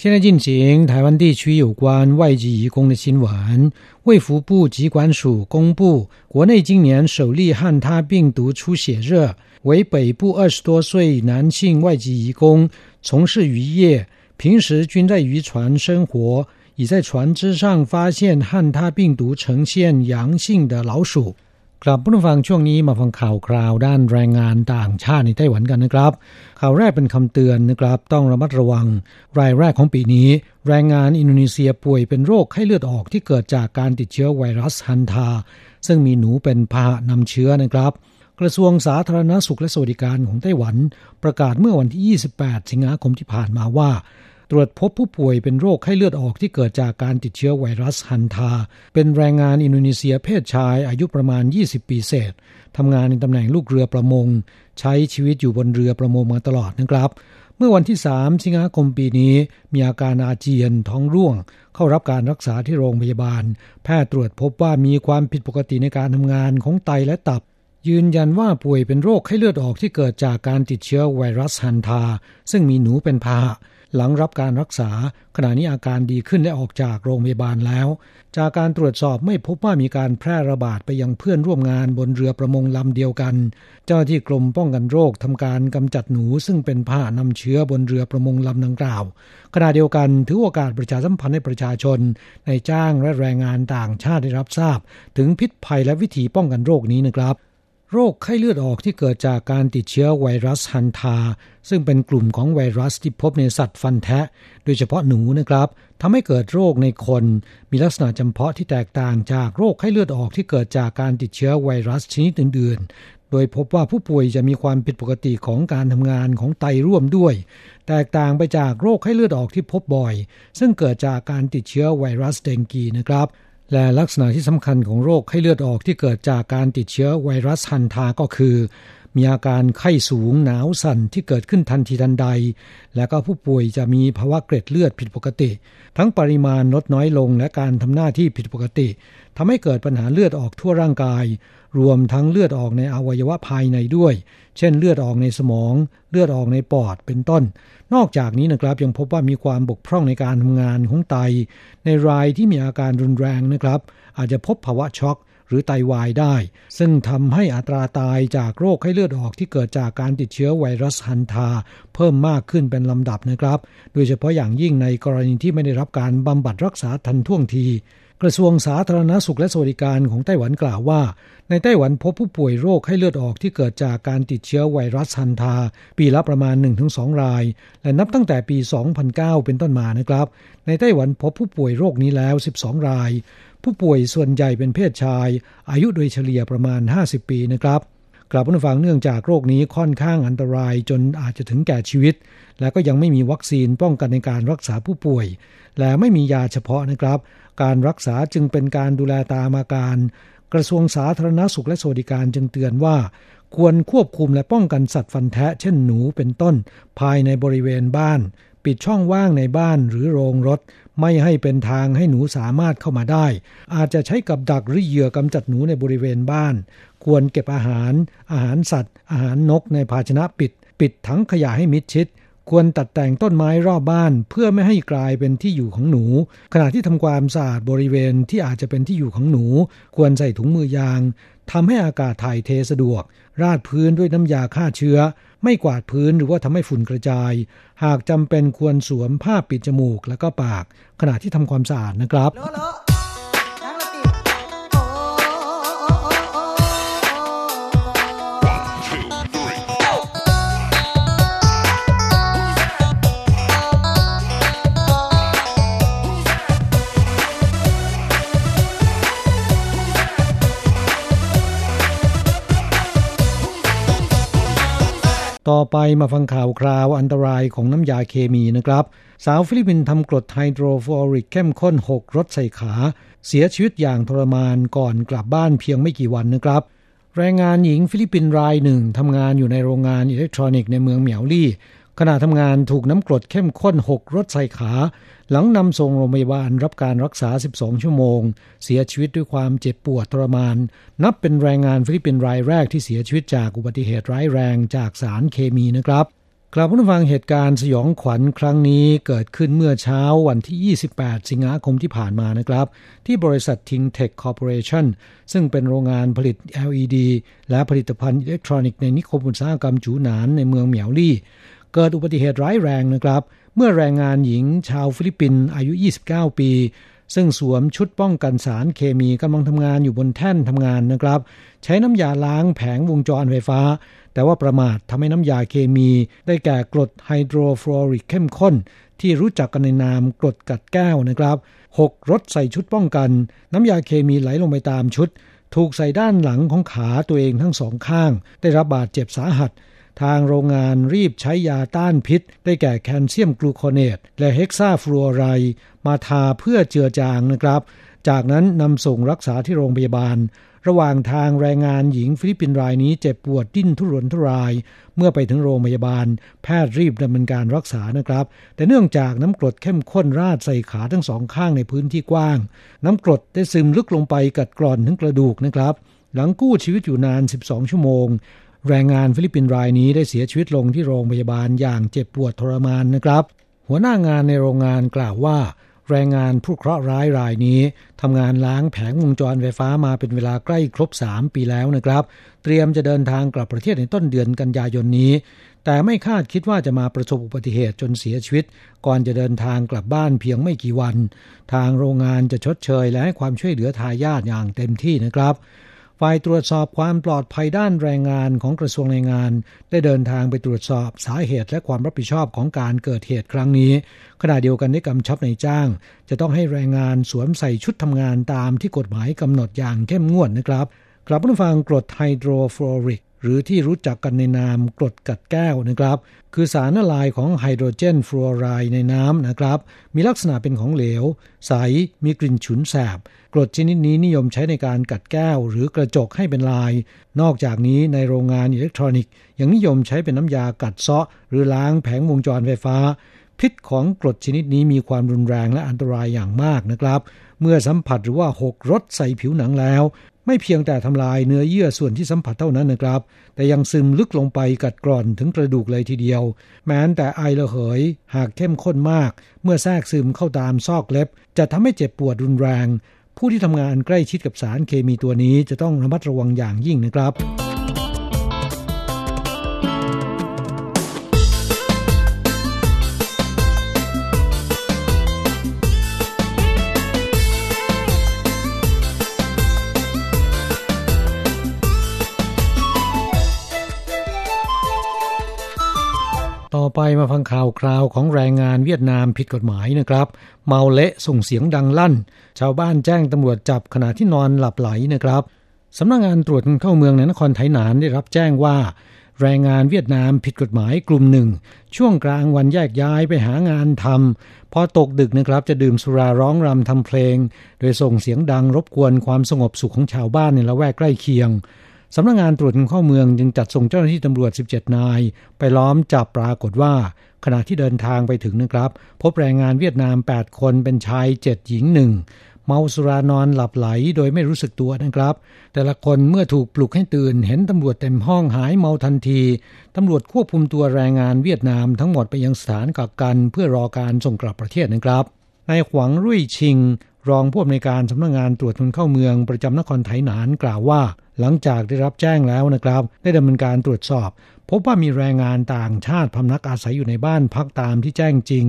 现在进行台湾地区有关外籍移工的新闻。卫福部疾管署公布，国内今年首例汉他病毒出血热，为北部二十多岁男性外籍移工，从事渔业，平时均在渔船生活，已在船只上发现汉他病毒呈现阳性的老鼠。 กลับผู้ฟังช่วงนี้มาฟังข่าวคราวด้านแรงงานต่างชาติในไต้หวันกันนะครับ ข่าวแรกเป็นคำเตือนนะครับ ต้องระมัดระวัง รายแรกของปีนี้ แรงงานอินโดนีเซียป่วยเป็นโรคไข้เลือดออกที่เกิดจากการติดเชื้อไวรัสฮันทา ซึ่งมีหนูเป็นพาหะนำเชื้อนะครับ กระทรวงสาธารณสุขและสวัสดิการของไต้หวัน ประกาศเมื่อวันที่ 28 สิงหาคมที่ผ่านมาว่า ตรวจพบผู้ป่วยเป็นโรคไข้เลือดออกที่เกิดจากการติดเชื้อไวรัสฮันทา เป็นแรงงานอินโดนีเซียเพศชายอายุประมาณ 20 ปีเศษทำงานในตำแหน่งลูกเรือประมง ใช้ชีวิตอยู่บนเรือประมงมาตลอดนะครับ เมื่อวันที่ 3 สิงหาคมปีนี้ มีอาการอาเจียนท้องร่วง เข้ารับการรักษาที่โรงพยาบาล แพทย์ตรวจพบว่ามีความผิดปกติในการทำงานของไตและตับยืนยันว่าป่วยเป็นโรคไข้เลือดออกที่เกิดจากการติดเชื้อไวรัสฮันทา ซึ่งมีหนูเป็นพาหะ หลังรับการรักษา ขณะนี้อาการดีขึ้นและออกจากโรงพยาบาลแล้ว จากการตรวจสอบไม่พบว่ามีการแพร่ระบาดไปยังเพื่อนร่วมงานบนเรือประมงลำเดียวกัน เจ้าหน้าที่กรมป้องกันโรคทำการกำจัดหนูซึ่งเป็นผ้านำเชื้อบนเรือประมงลำดังกล่าว ขณะเดียวกันถือโอกาสประชาสัมพันธ์ให้ประชาชน ในจ้างและแรงงานต่างชาติได้รับทราบ ถึงพิษภัยและวิธีป้องกันโรคนี้นะครับ โรคไข้เลือดออกที่เกิดจากการติดเชื้อไวรัสฮันทา ซึ่งเป็นกลุ่มของไวรัสที่พบในสัตว์ฟันแทะ โดยเฉพาะหนูนะครับทำให้เกิดโรคในคน มีลักษณะจำเพาะที่แตกต่างจากโรคไข้เลือดออกที่เกิดจากการติดเชื้อไวรัสชนิดอื่นๆ โดยพบว่าผู้ป่วยจะมีความผิดปกติของการทำงานของไตร่วมด้วย แตกต่างไปจากโรคไข้เลือดออกที่พบบ่อย ซึ่งเกิดจากการติดเชื้อไวรัสเดงกีนะครับ และลักษณะที่สำคัญของโรคไข้เลือดออกที่เกิดจากการติดเชื้อไวรัสฮันทาก็คือ มีอาการไข้สูงหนาวสั่นที่เกิดขึ้นทันทีทันใด และก็ผู้ป่วยจะมีภาวะเกร็ดเลือดผิดปกติ ทั้งปริมาณลดน้อยลงและการทำหน้าที่ผิดปกติทำให้เกิดปัญหาเลือดออกทั่วร่างกาย รวมทั้งเลือดออกในอวัยวะภายในด้วย เช่นเลือดออกในสมอง เลือดออกในปอดเป็นต้น นอกจากนี้นะครับยังพบว่ามีความบกพร่องในการทำงานของไต ในรายที่มีอาการรุนแรงนะครับ อาจจะพบภาวะช็อกหรือไตาวายได้ ซึ่งทำให้อัตราตายจากโรคไข้เลือดออกที่เกิดจากการติดเชื้อไวรัสฮันทา เพิ่มมากขึ้นเป็นลำดับนะครับ โดยเฉพาะอย่างยิ่งในกรณีที่ไม่ได้รับการบำบัดรักษาทันท่วงที กระทรวงสาธารณาสุขและสวัสดิการของไต้หวันกล่าวว่า ในไต้หวันพบผู้ป่วยโรคไข้เลือดออกที่เกิดจากการติดเชื้อไวรัสฮันทา ปีละประมาณ 1-2 ราย และนับตั้งแต่ปี 2009 เป็นต้นมานะครับ ในไต้หวันพบผู้ป่วยโรคนี้แล้ว 12 ราย ผู้ป่วยส่วนใหญ่เป็นเพศชาย อายุโดยเฉลี่ยประมาณ 50 ปีนะครับกลับผู้ฟังเนื่องจากโรคนี้ค่อนข้างอันตรายจนอาจจะถึงแก่ชีวิต และก็ยังไม่มีวัคซีนป้องกันในการรักษาผู้ป่วย และไม่มียาเฉพาะนะครับ การรักษาจึงเป็นการดูแลตามอาการ กระทรวงสาธารณสุขและสวัสดิการจึงเตือนว่า ควรควบคุมและป้องกันสัตว์ฟันแทะ เช่นหนูเป็นต้น ภายในบริเวณบ้าน ปิดช่องว่างในบ้านหรือโรงรถ ไม่ให้เป็นทางให้หนูสามารถเข้ามาได้ อาจจะใช้กับดักหรือเหยื่อกำจัดหนูในบริเวณบ้าน ควรเก็บอาหาร อาหารสัตว์ อาหารนกในภาชนะปิด ปิดถังขยะให้มิดชิด ควรตัดแต่งต้นไม้รอบบ้าน เพื่อไม่ให้กลายเป็นที่อยู่ของหนู ขณะที่ทำความสะอาดบริเวณที่อาจจะเป็นที่อยู่ของหนู ควรใส่ถุงมือยางทำให้อากาศถ่ายเทสะดวก ราดพื้นด้วยน้ำยาฆ่าเชื้อ ไม่กวาดพื้นหรือว่าทำให้ฝุ่นกระจาย หากจำเป็นควรสวมผ้าปิดจมูกและก็ปาก ขณะที่ทำความสะอาดนะครับ ต่อไปมาฟังข่าวคราวอันตรายของน้ำยาเคมีนะครับ สาวฟิลิปปินส์ทำกรดไฮโดรฟลูออริกเข้มข้น หกรดใส่ขา เสียชีวิตอย่างทรมานก่อนกลับบ้านเพียงไม่กี่วันนะครับ แรงงานหญิงฟิลิปปินส์รายหนึ่งทำงานอยู่ในโรงงานอิเล็กทรอนิกส์ในเมืองเหมียวลี่ ขณะทำงานถูกน้ำกรดเข้มข้นหกรดใส่ขา หลังนำส่งโรงพยาบาลรับการรักษา 12 ชั่วโมง เสียชีวิตด้วยความเจ็บปวดทรมาน นับเป็นแรงงานฟิลิปปินส์รายแรกที่เสียชีวิตจากอุบัติเหตุร้ายแรงจากสารเคมีนะครับกลับมาฟังเหตุการณ์สยองขวัญครั้งนี้เกิดขึ้นเมื่อเช้าวันที่ 28 สิงหาคมที่ผ่านมานะครับ ที่บริษัท Tyntek Corporation ซึ่งเป็นโรงงานผลิต LED และผลิตภัณฑ์อิเล็กทรอนิกส์ในนิคมอุตสาหกรรมจูหนานในเมืองเหมียวลี่ เกิดอุบัติเหตุร้ายแรงนะครับ เมื่อแรงงานหญิงชาวฟิลิปปินส์อายุ 29 ปี ซึ่งสวมชุดป้องกันสารเคมีกำลังทำงานอยู่บนแท่นทำงานนะครับ ใช้น้ำยาล้างแผงวงจรไฟฟ้า แต่ว่าประมาททำให้น้ำยาเคมี ได้แก่กรดไฮโดรฟลูออริกเข้มข้น ที่รู้จักกันในนามกรดกัดแก้วนะครับหกรดใส่ชุดป้องกัน น้ำยาเคมีไหลลงไปตามชุด ถูกใส่ด้านหลังของขาตัวเองทั้งสองข้าง ได้รับบาดเจ็บสาหัส ทางโรงงานรีบใช้ยาต้านพิษ ได้แก่แคลเซียมกลูโคเนต และเฮกซาฟลูออไรด์มาทาเพื่อเจือจางนะครับ จากนั้นนำส่งรักษาที่โรงพยาบาล ระหว่างทางแรงงานหญิงฟิลิปปินส์รายนี้เจ็บปวดดิ้นทุรนทุราย เมื่อไปถึงโรงพยาบาล แพทย์รีบดำเนินการรักษานะครับ แต่เนื่องจากน้ำกรดเข้มข้นราดใส่ขาทั้งสองข้างในพื้นที่กว้าง น้ำกรดได้ซึมลึกลงไปกัดกร่อนถึงกระดูกนะครับหลังกู้ชีวิตอยู่นาน 12 ชั่วโมง แรงงานฟิลิปปินส์รายนี้ได้เสียชีวิตลงที่โรงพยาบาลอย่างเจ็บปวดทรมานนะครับ หัวหน้างานในโรงงานกล่าวว่า แรงงานผู้เคราะห์ร้ายรายนี้ทำงานล้างแผงวงจรไฟฟ้ามาเป็นเวลาใกล้ครบ 3 ปีแล้วนะครับ เตรียมจะเดินทางกลับประเทศในต้นเดือนกันยายนนี้ แต่ไม่คาดคิดว่าจะมาประสบอุบัติเหตุจนเสียชีวิต ก่อนจะเดินทางกลับบ้านเพียงไม่กี่วัน ทางโรงงานจะชดเชยและให้ความช่วยเหลือทายาทอย่างเต็มที่นะครับ ฝ่ายตรวจสอบความปลอดภัยด้านแรงงานของกระทรวงแรงงาน ได้เดินทางไปตรวจสอบสาเหตุและความรับผิดชอบของการเกิดเหตุครั้งนี้ ขณะเดียวกันได้กำชับในจ้าง จะต้องให้แรงงานสวมใส่ชุดทำงานตามที่กฎหมายกำหนดอย่างเข้มงวดนะครับกลับมาฟังกรดไฮโดรฟลูออริกหรือที่รู้จักกันในนามกรดกัดแก้วนะครับ คือสารละลายของไฮโดรเจนฟลูออไรด์ในน้ำนะครับ มีลักษณะเป็นของเหลว ใส มีกลิ่นฉุนแสบ กรดชนิดนี้นิยมใช้ในการกัดแก้วหรือกระจกให้เป็นลาย นอกจากนี้ในโรงงานอิเล็กทรอนิกส์ยังนิยมใช้เป็นน้ำยากัดเซาะ หรือล้างแผงวงจรไฟฟ้า พิษของกรดชนิดนี้มีความรุนแรงและอันตรายอย่างมากนะครับ เมื่อสัมผัสหรือว่าหกรถใส่ผิวหนังแล้ว ไม่เพียงแต่ทำลายเนื้อเยื่อส่วนที่สัมผัสเท่านั้นนะครับ แต่ยังซึมลึกลงไปกัดกร่อนถึงกระดูกเลยทีเดียว แม้แต่ไอระเหย หากเข้มข้นมาก เมื่อแทรกซึมเข้าตามซอกเล็บ จะทำให้เจ็บปวดรุนแรง ผู้ที่ทำงานใกล้ชิดกับสารเคมีตัวนี้จะต้องระมัดระวังอย่างยิ่งนะครับ ไปมาฟังข่าวคราวของแรงงานเวียดนามผิดกฎหมายนะครับ เมาเละส่งเสียงดังลั่น ชาวบ้านแจ้งตำรวจจับขณะที่นอนหลับไหลนะครับสำนักงงานตรวจเข้าเมืองในนครไทยนานได้รับแจ้งว่า แรงงานเวียดนามผิดกฎหมายกลุ่มหนึ่ง ช่วงกลางวันแยกย้ายไปหางานทำพอตกดึกนะครับจะดื่มสุราร้องรำทำเพลง โดยส่งเสียงดังรบกวนความสงบสุขของชาวบ้านในละแวกใกล้เคียง สำนักงงานตรวจคนเข้าเมืองจึงจัดส่งเจ้าหน้าที่ตำรวจ 17 นาย ไปล้อมจับปรากฏว่า ขณะที่เดินทางไปถึงนะครับ พบแรงงานเวียดนาม 8 คนเป็นชาย 7 หญิงหนึ่งเมาสุรานอนหลับไหลโดยไม่รู้สึกตัวนะครับ แต่ละคนเมื่อถูกปลุกให้ตื่น เห็นตำรวจเต็มห้องหายเมาทันทีตำรวจควบคุมตัวแรงงานเวียดนามทั้งหมดไปยังสถานกักกัน เพื่อรอการส่งกลับประเทศนะครับนายขวังรุ่ยชิง รองผู้อำนวยการสำนักงงานตรวจคนเข้าเมืองประจำนครไทยนานกล่าวว่า หลังจากได้รับแจ้งแล้วนะครับ ได้ดำเนินการตรวจสอบ พบว่ามีแรงงานต่างชาติพำนักอาศัยอยู่ในบ้านพักตามที่แจ้งจริง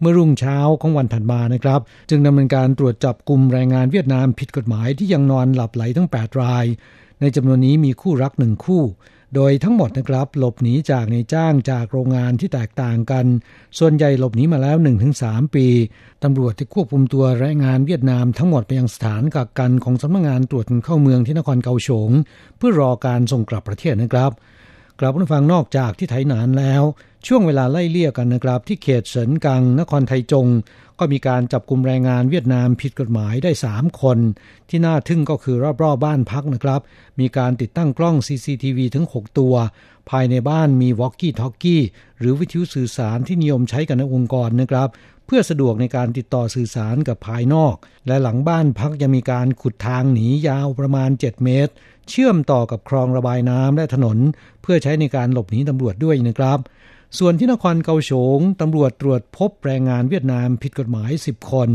เมื่อรุ่งเช้าของวันถัดมานะครับ จึงดำเนินการตรวจจับกลุ่มแรงงานเวียดนามผิดกฎหมายที่ยังนอนหลับไหลทั้ง 8 ราย ในจำนวนนี้มีคู่รักหนึ่งคู่ โดยทั้งหมดนะครับหลบหนีจากในจ้างจากโรงงานที่แตกต่างกัน ส่วนใหญ่หลบหนีมาแล้ว 1-3 ปี ตำรวจที่ควบคุมตัวแรงงานเวียดนามทั้งหมดไปยังสถานกักกันของสำนักงงานตรวจเข้าเมืองที่นครเกาฉงเพื่อรอการส่งกลับประเทศนะครับกลับผู้ฟังนอกจากที่ไถหนานแล้ว ช่วงเวลาไล่เลี่ยกันนะครับ ที่เขตเฉินกังนครไทจง ก็มีการจับกลุ่มแรงงานเวียดนามผิดกฎหมายได้ 3 คน ที่น่าทึ่งก็คือรอบๆบบ้านพักนะครับ มีการติดตั้งกล้อง CCTV ถึง 6 ตัว ภายในบ้านมีวอกกี้ทอกกี้หรือวิทยุสื่อสารที่นิยมใช้กันในองค์กรนะครับ เพื่อสะดวกในการติดต่อสื่อสารกับภายนอก และหลังบ้านพักยังมีการขุดทางหนียาวประมาณ 7 เมตร เชื่อมต่อกับคลองระบายน้ำและถนน เพื่อใช้ในการหลบหนีตำรวจด้วยนะครับ ส่วนที่นครเกาโฉงตำรวจตรวจพบแรงงานเวียดนามผิดกฎหมาย 10 คน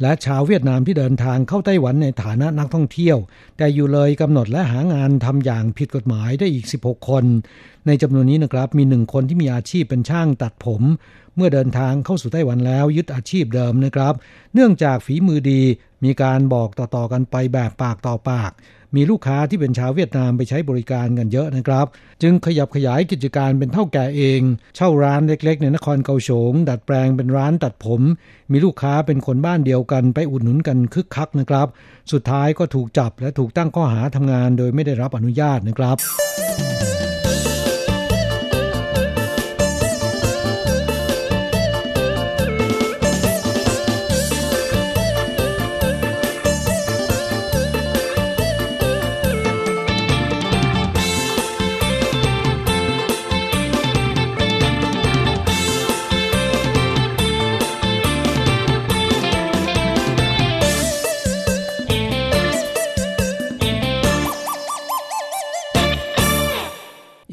และชาวเวียดนามที่เดินทางเข้าไต้หวันในฐานะนักท่องเที่ยว แต่อยู่เลยกำหนดและหางานทำอย่างผิดกฎหมายได้อีก 16 คน ในจำนวนนี้นะครับมีหนึ่งคนที่มีอาชีพเป็นช่างตัดผม เมื่อเดินทางเข้าสู่ไต้หวันแล้วยึดอาชีพเดิมนะครับ เนื่องจากฝีมือดีมีการบอกต่อๆกันไปแบบปากต่อปาก มีลูกค้าที่เป็นชาวเวียดนามไปใช้บริการกันเยอะนะครับ จึงขยับขยายกิจการเป็นเท่าแก่เอง เช่าร้านเล็กๆ ในนครเกาสงดัดแปลงเป็นร้านตัดผม มีลูกค้าเป็นคนบ้านเดียวกันไปอุดหนุนกันคึกคักนะครับ สุดท้ายก็ถูกจับและถูกตั้งข้อหาทำงานโดยไม่ได้รับอนุญาตนะครับ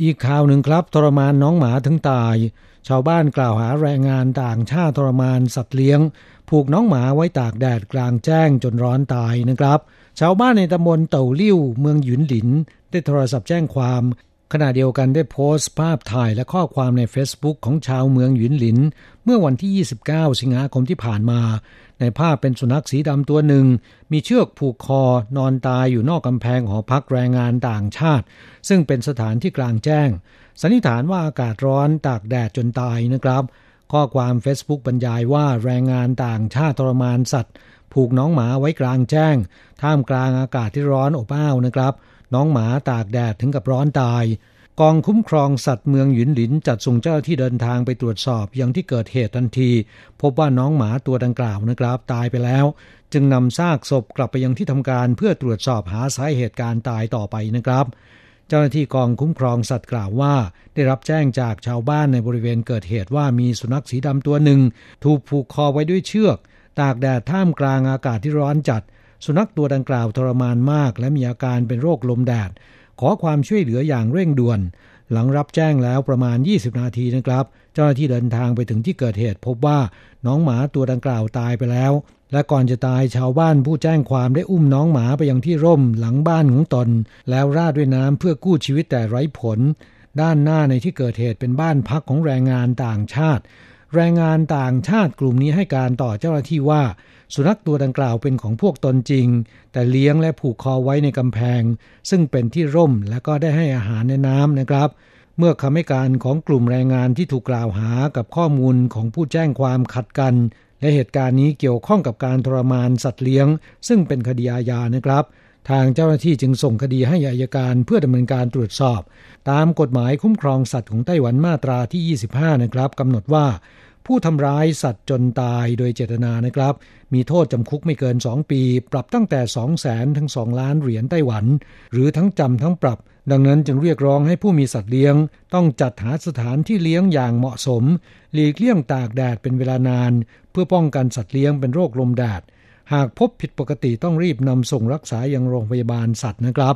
อีกข่าวหนึ่งครับ ทรมานน้องหมาถึงตาย ชาวบ้านกล่าวหาแรงงานต่างชาติทรมานสัตว์เลี้ยง ผูกน้องหมาไว้ตากแดดกลางแจ้งจนร้อนตายนะครับ ชาวบ้านในตำบลเต่าลิ่วเมืองหยุนหลิน ได้โทรศัพท์แจ้งความ ขณะเดียวกันได้โพสต์ภาพถ่ายและข้อความใน Facebook ของชาวเมืองหยุนหลิน เมื่อวันที่ 29 สิงหาคมที่ผ่านมา ในภาพเป็นสุนัขสีดำตัวหนึ่ง มีเชือกผูกคอนอนตายอยู่นอกกำแพงหอพักแรงงานต่างชาติ ซึ่งเป็นสถานที่กลางแจ้ง สันนิษฐานว่าอากาศร้อนตากแดดจนตายนะครับ ข้อความ Facebook บรรยายว่าแรงงานต่างชาติทรมานสัตว์ ผูกน้องหมาไว้กลางแจ้ง ท่ามกลางอากาศที่ร้อนอบอ้าวนะครับ น้องหมาตากแดดถึงกับร้อนตาย กองคุ้มครองสัตว์เมืองหยุนหลินจัดส่งเจ้าที่เดินทางไปตรวจสอบอยังที่เกิดเหตุทันที พบว่าน้องหมาตัวดังกล่าวนะครับตายไปแล้ว จึงนำซากศพกลับไปยังที่ทำการเพื่อตรวจสอบหาสาเหตุการตายต่อไปนะครับ เจ้าหน้าที่กองคุ้มครองสัตว์กล่าวว่า ได้รับแจ้งจากชาวบ้านในบริเวณเกิดเหตุว่ามีสุนัขสีดำตัวหนึ่ง ถูกผูกคอไว้ด้วยเชือก ตากแดดท่ามกลางอากาศที่ร้อนจัด สุนัขตัวดังกล่าวทรมานมาก และมีอาการเป็นโรคลมแดด ขอความช่วยเหลืออย่างเร่งด่วน หลังรับแจ้งแล้วประมาณ 20 นาทีนะครับ เจ้าหน้าที่เดินทางไปถึงที่เกิดเหตุ พบว่าน้องหมาตัวดังกล่าวตายไปแล้ว และก่อนจะตายชาวบ้านผู้แจ้งความได้อุ้มน้องหมาไปยังที่ร่มหลังบ้านของตน แล้วราดด้วยน้ำเพื่อกู้ชีวิตแต่ไร้ผล ด้านหน้าในที่เกิดเหตุเป็นบ้านพักของแรงงานต่างชาติ แรงงานต่างชาติกลุ่มนี้ให้การต่อเจ้าหน้าที่ว่า สุนัขตัวดังกล่าวเป็นของพวกตนจริง แต่เลี้ยงและผูกคอไว้ในกำแพง ซึ่งเป็นที่ร่มและก็ได้ให้อาหารในน้ำนะครับ เมื่อคำให้การของกลุ่มแรงงานที่ถูกกล่าวหากับข้อมูลของผู้แจ้งความขัดกัน และเหตุการณ์นี้เกี่ยวข้องกับการทรมานสัตว์เลี้ยง ซึ่งเป็นคดีอาญานะครับ ทางเจ้าหน้าที่จึงส่งคดีให้อัยการเพื่อดำเนินการตรวจสอบ ตามกฎหมายคุ้มครองสัตว์ของไต้หวันมาตราที่ 25 นะครับกำหนดว่า ผู้ทำร้ายสัตว์จนตายโดยเจตนานะครับ มีโทษจำคุกไม่เกิน 2 ปี ปรับตั้งแต่ 2 0 0แสนถึง 2 ล้านเหรียญไต้หวัน หรือทั้งจำทั้งปรับ ดังนั้นจึงเรียกร้องให้ผู้มีสัตว์เลี้ยง ต้องจัดหาสถานที่เลี้ยงอย่างเหมาะสม หลีกเลี่ยงตากแดดเป็นเวลานาน เพื่อป้องกันสัตว์เลี้ยงเป็นโรคลมแดด หากพบผิดปกติต้องรีบนำส่งรักษายังโรงพยาบาลสัตว์นะครับ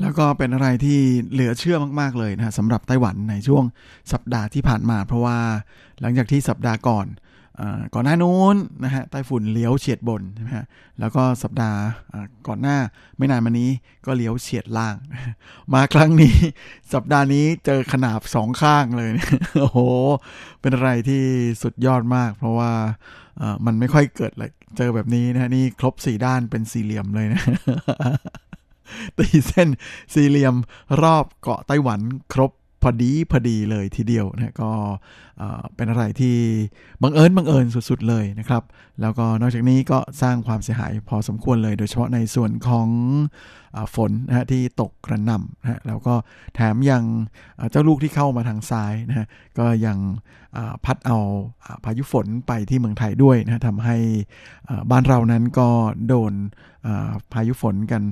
แล้วก็เป็นอะไรที่เหลือเชื่อมาก ๆ เลยนะสำหรับไต้หวันในช่วงสัปดาห์ที่ผ่านมา เพราะว่าหลังจากที่สัปดาห์ก่อนอก่อนหน้านู้นนะฮะไต้ฝุ่นเลี้ยวเฉียดบนใช่ไหมฮะแล้วก็สัปดาห์ก่อนหน้าไม่นานมานี้ก็เลี้ยวเฉียดล่าง มาครั้งนี้ สัปดาห์นี้เจอขนาบสองข้างเลยโอ้โหเป็นอะไรที่สุดยอดมาก เพราะว่ามันไม่ค่อยเกิดเลยเจอแบบนี้นะฮะนี่ครบสี่ด้านเป็นสี่เหลี่ยมเลยนะ ตีเส้นสี่เหลี่ยมรอบเกาะไต้หวันครบ พอดีพอดีเลยทีเดียวนะก็เป็นอะไรที่บังเอิญบังเอิญสุดๆเลยนะครับ แล้วก็นอกจากนี้ก็สร้างความเสียหายพอสมควรเลย โดยเฉพาะในส่วนของอฝนนะฮะที่ตกกระหน่ำนะฮะแล้วก็แถมยังเจ้าลูกที่เข้ามาทางซ้ายนะฮะก็ยังพัดเอาอพายุฝนไปที่เมืองไทยด้วยนะฮะทำให้บ้านเรานั้นก็โดนพายุฝนกัน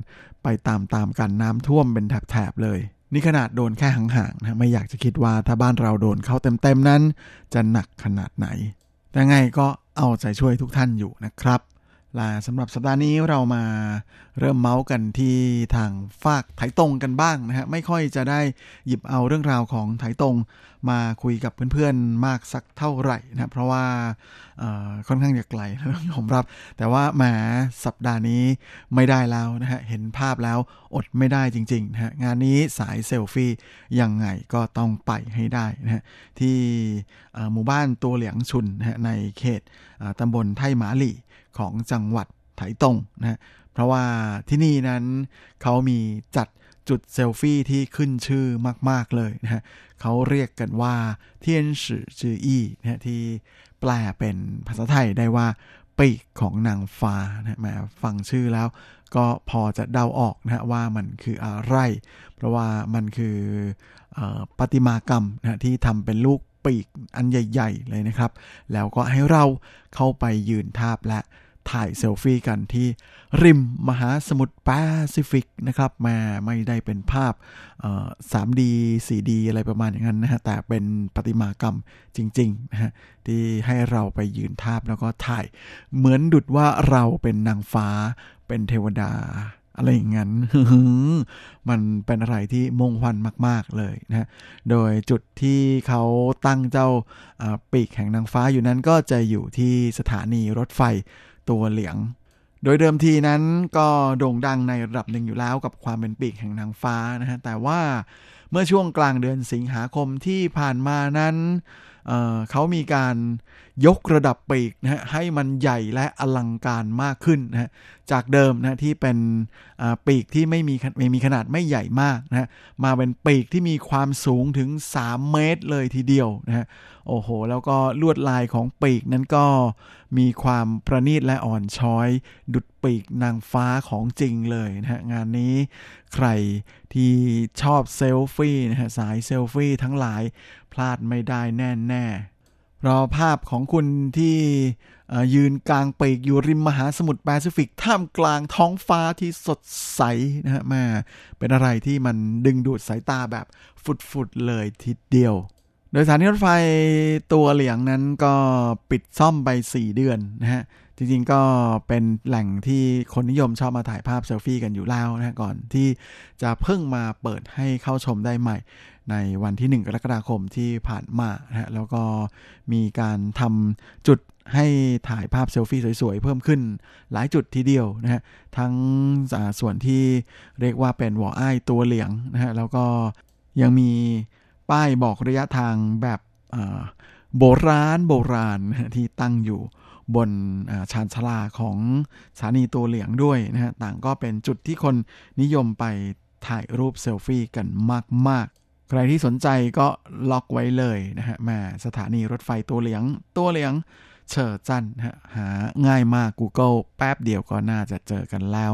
ไปตามๆกันน้ำท่วมเป็นแถบๆเลย นี่ขนาดโดนแค่ห่างๆนะไม่อยากจะคิดว่าถ้าบ้านเราโดนเข้าเต็มๆนั้น จะหนักขนาดไหนแต่ไงก็เอาใจช่วยทุกท่านอยู่นะครับ ลาสำหรับสัปดาห์นี้เรามาเริ่มเมาส์กันที่ทางฝากไถตรงกันบ้างนะฮะไม่ค่อยจะได้หยิบเอาเรื่องราวของไถตรงมาคุยกับเพื่อนๆมากสักเท่าไหร่นะเพราะว่าค่อนข้างจะไกลต้องยอมรับ แต่ว่าแหมสัปดาห์นี้ไม่ได้แล้วนะฮะเห็นภาพแล้วอดไม่ได้จริงๆนะฮะงานนี้สายเซลฟี่ยังไงก็ต้องไปให้ได้นะฮะที่หมู่บ้านตัวเหลียงชุนนะฮะในเขตตำบลไทหมาหลี่ ของจังหวัดไถตงนะฮะเพราะว่าที่นี่นั้นเขามีจัดจุดเซลฟี่ที่ขึ้นชื่อมาก ๆ เลยนะฮะเขาเรียกกันว่าเทียนสือจืออี้นะฮะที่แปลเป็นภาษาไทยได้ว่าปีกของนางฟ้านะฮะแหมฟังชื่อแล้ว ก็พอจะเดาออกนะฮะว่ามันคืออะไร เพราะว่ามันคืออประติมากรรมนะฮะที่ทำเป็นลูกปีกอันใหญ่ ๆ เลยนะครับ แล้วก็ให้เราเข้าไปยืนทาบและ ถ่ายเซลฟี่กันที่ริมมหาสมุทรแปซิฟิกนะครับมาไม่ได้เป็นภาพ 3D 4D อะไรประมาณอย่างนั้นนะฮะแต่เป็นประติมากรรมจริงๆนะฮะที่ให้เราไปยืนทาบแล้วก็ถ่าย เหมือนดุดว่าเราเป็นนางฟ้าเป็นเทวดาอะไรอย่างนั้น มันเป็นอะไรที่มงควันมาก ๆ เลยนะฮะโดยจุดที่เขาตั้งเจ้าปีกแห่งนางฟ้าอยู่นั้นก็จะอยู่ที่สถานีรถไฟ ตัวเหลียงโดยเดิมทีนั้นก็โด่งดังในระดับหนึ่งอยู่แล้วกับความเป็นปีกแห่งนางฟ้านะฮะแต่ว่าเมื่อช่วงกลางเดือนสิงหาคมที่ผ่านมานั้นเเขามีการ ยกระดับปีกนะฮะให้มันใหญ่และอลังการมากขึ้นนะฮะจากเดิมนะที่เป็นปีกที่ไม่มีไม่มีขนาดไม่ใหญ่มากนะฮะมาเป็นปีกที่มีความสูงถึง 3 เมตรเลยทีเดียวนะฮะโอ้โห แล้วก็ลวดลายของปีกนั้นก็มีความประณีตและอ่อนช้อย ดุดปีกนางฟ้าของจริงเลยนะฮะงานนี้ใครที่ชอบเซลฟี่นะฮะสายเซลฟี่ทั้งหลายพลาดไม่ได้แน่แน่ รอภาพของคุณที่ยืนกลางปีกอยู่ริมมหาสมุทรแปซิฟิก ท่ามกลางท้องฟ้าที่สดใสนะฮะม่เป็นอะไรที่มันดึงดูดสายตาแบบฟุดๆเลยทีเดียว โดยสถานีรถไฟตัวเหลียงนั้นก็ปิดซ่อมไป 4 เดือนนะฮะ จริงๆก็เป็นแหล่งที่คนนิยมชอบมาถ่ายภาพเซลฟี่กันอยู่แล้วนะก่อนที่จะเพิ่งมาเปิดให้เข้าชมได้ใหม่ ในวันที่ 1 กรกฎาคมที่ผ่านมานะฮะแล้วก็มีการทำจุดให้ถ่ายภาพเซลฟี่สวยๆ เพิ่มขึ้นหลายจุดทีเดียวนะฮะทั้งส่วนที่เรียกว่าเป็นวออ้ายตัวเหลียงนะฮะแล้วก็ยังมีป้ายบอกระยะทางแบบโบราณโบราณที่ตั้งอยู่บนชานชาลาของสถานีตัวเหลียงด้วยนะฮะต่างก็เป็นจุดที่คนนิยมไปถ่ายรูปเซลฟี่กันมากๆ ใครที่สนใจก็ล็อกไว้เลยนะฮะแม่สถานีรถไฟตัวเหลียง ตัวเหลียงเชอร์จันฮะหาง่ายมาก Google แป๊บเดียวก็น่าจะเจอกันแล้ว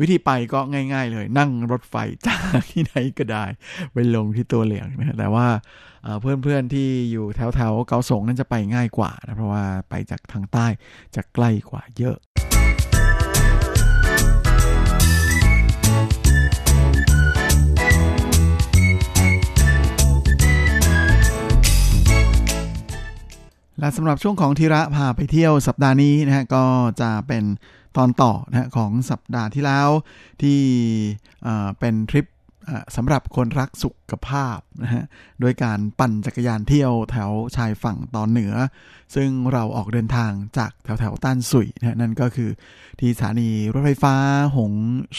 วิธีไปก็ง่าย ๆ เลย นั่งรถไฟจากที่ไหนก็ได้ ไปลงที่ตัวเหลียงนะแต่ว่าเพื่อนๆที่อยู่แถวๆเกาสงนั่นจะไปง่ายกว่านะเพราะว่าไปจากทางใต้จะใกล้กว่าเยอะ และสำหรับช่วงของทีระพาไปเที่ยวสัปดาห์นี้นะฮะก็จะเป็นตอนต่อนะของสัปดาห์ที่แล้วที่เป็นทริป สำหรับคนรักสุขภาพนะฮะโดยการปั่นจักรยานเที่ยวแถวชายฝั่งตอนเหนือ ซึ่งเราออกเดินทางจากแถวแถวต้านสุยนะฮะนั่นก็คือที่สถานีรถไฟฟ้าหง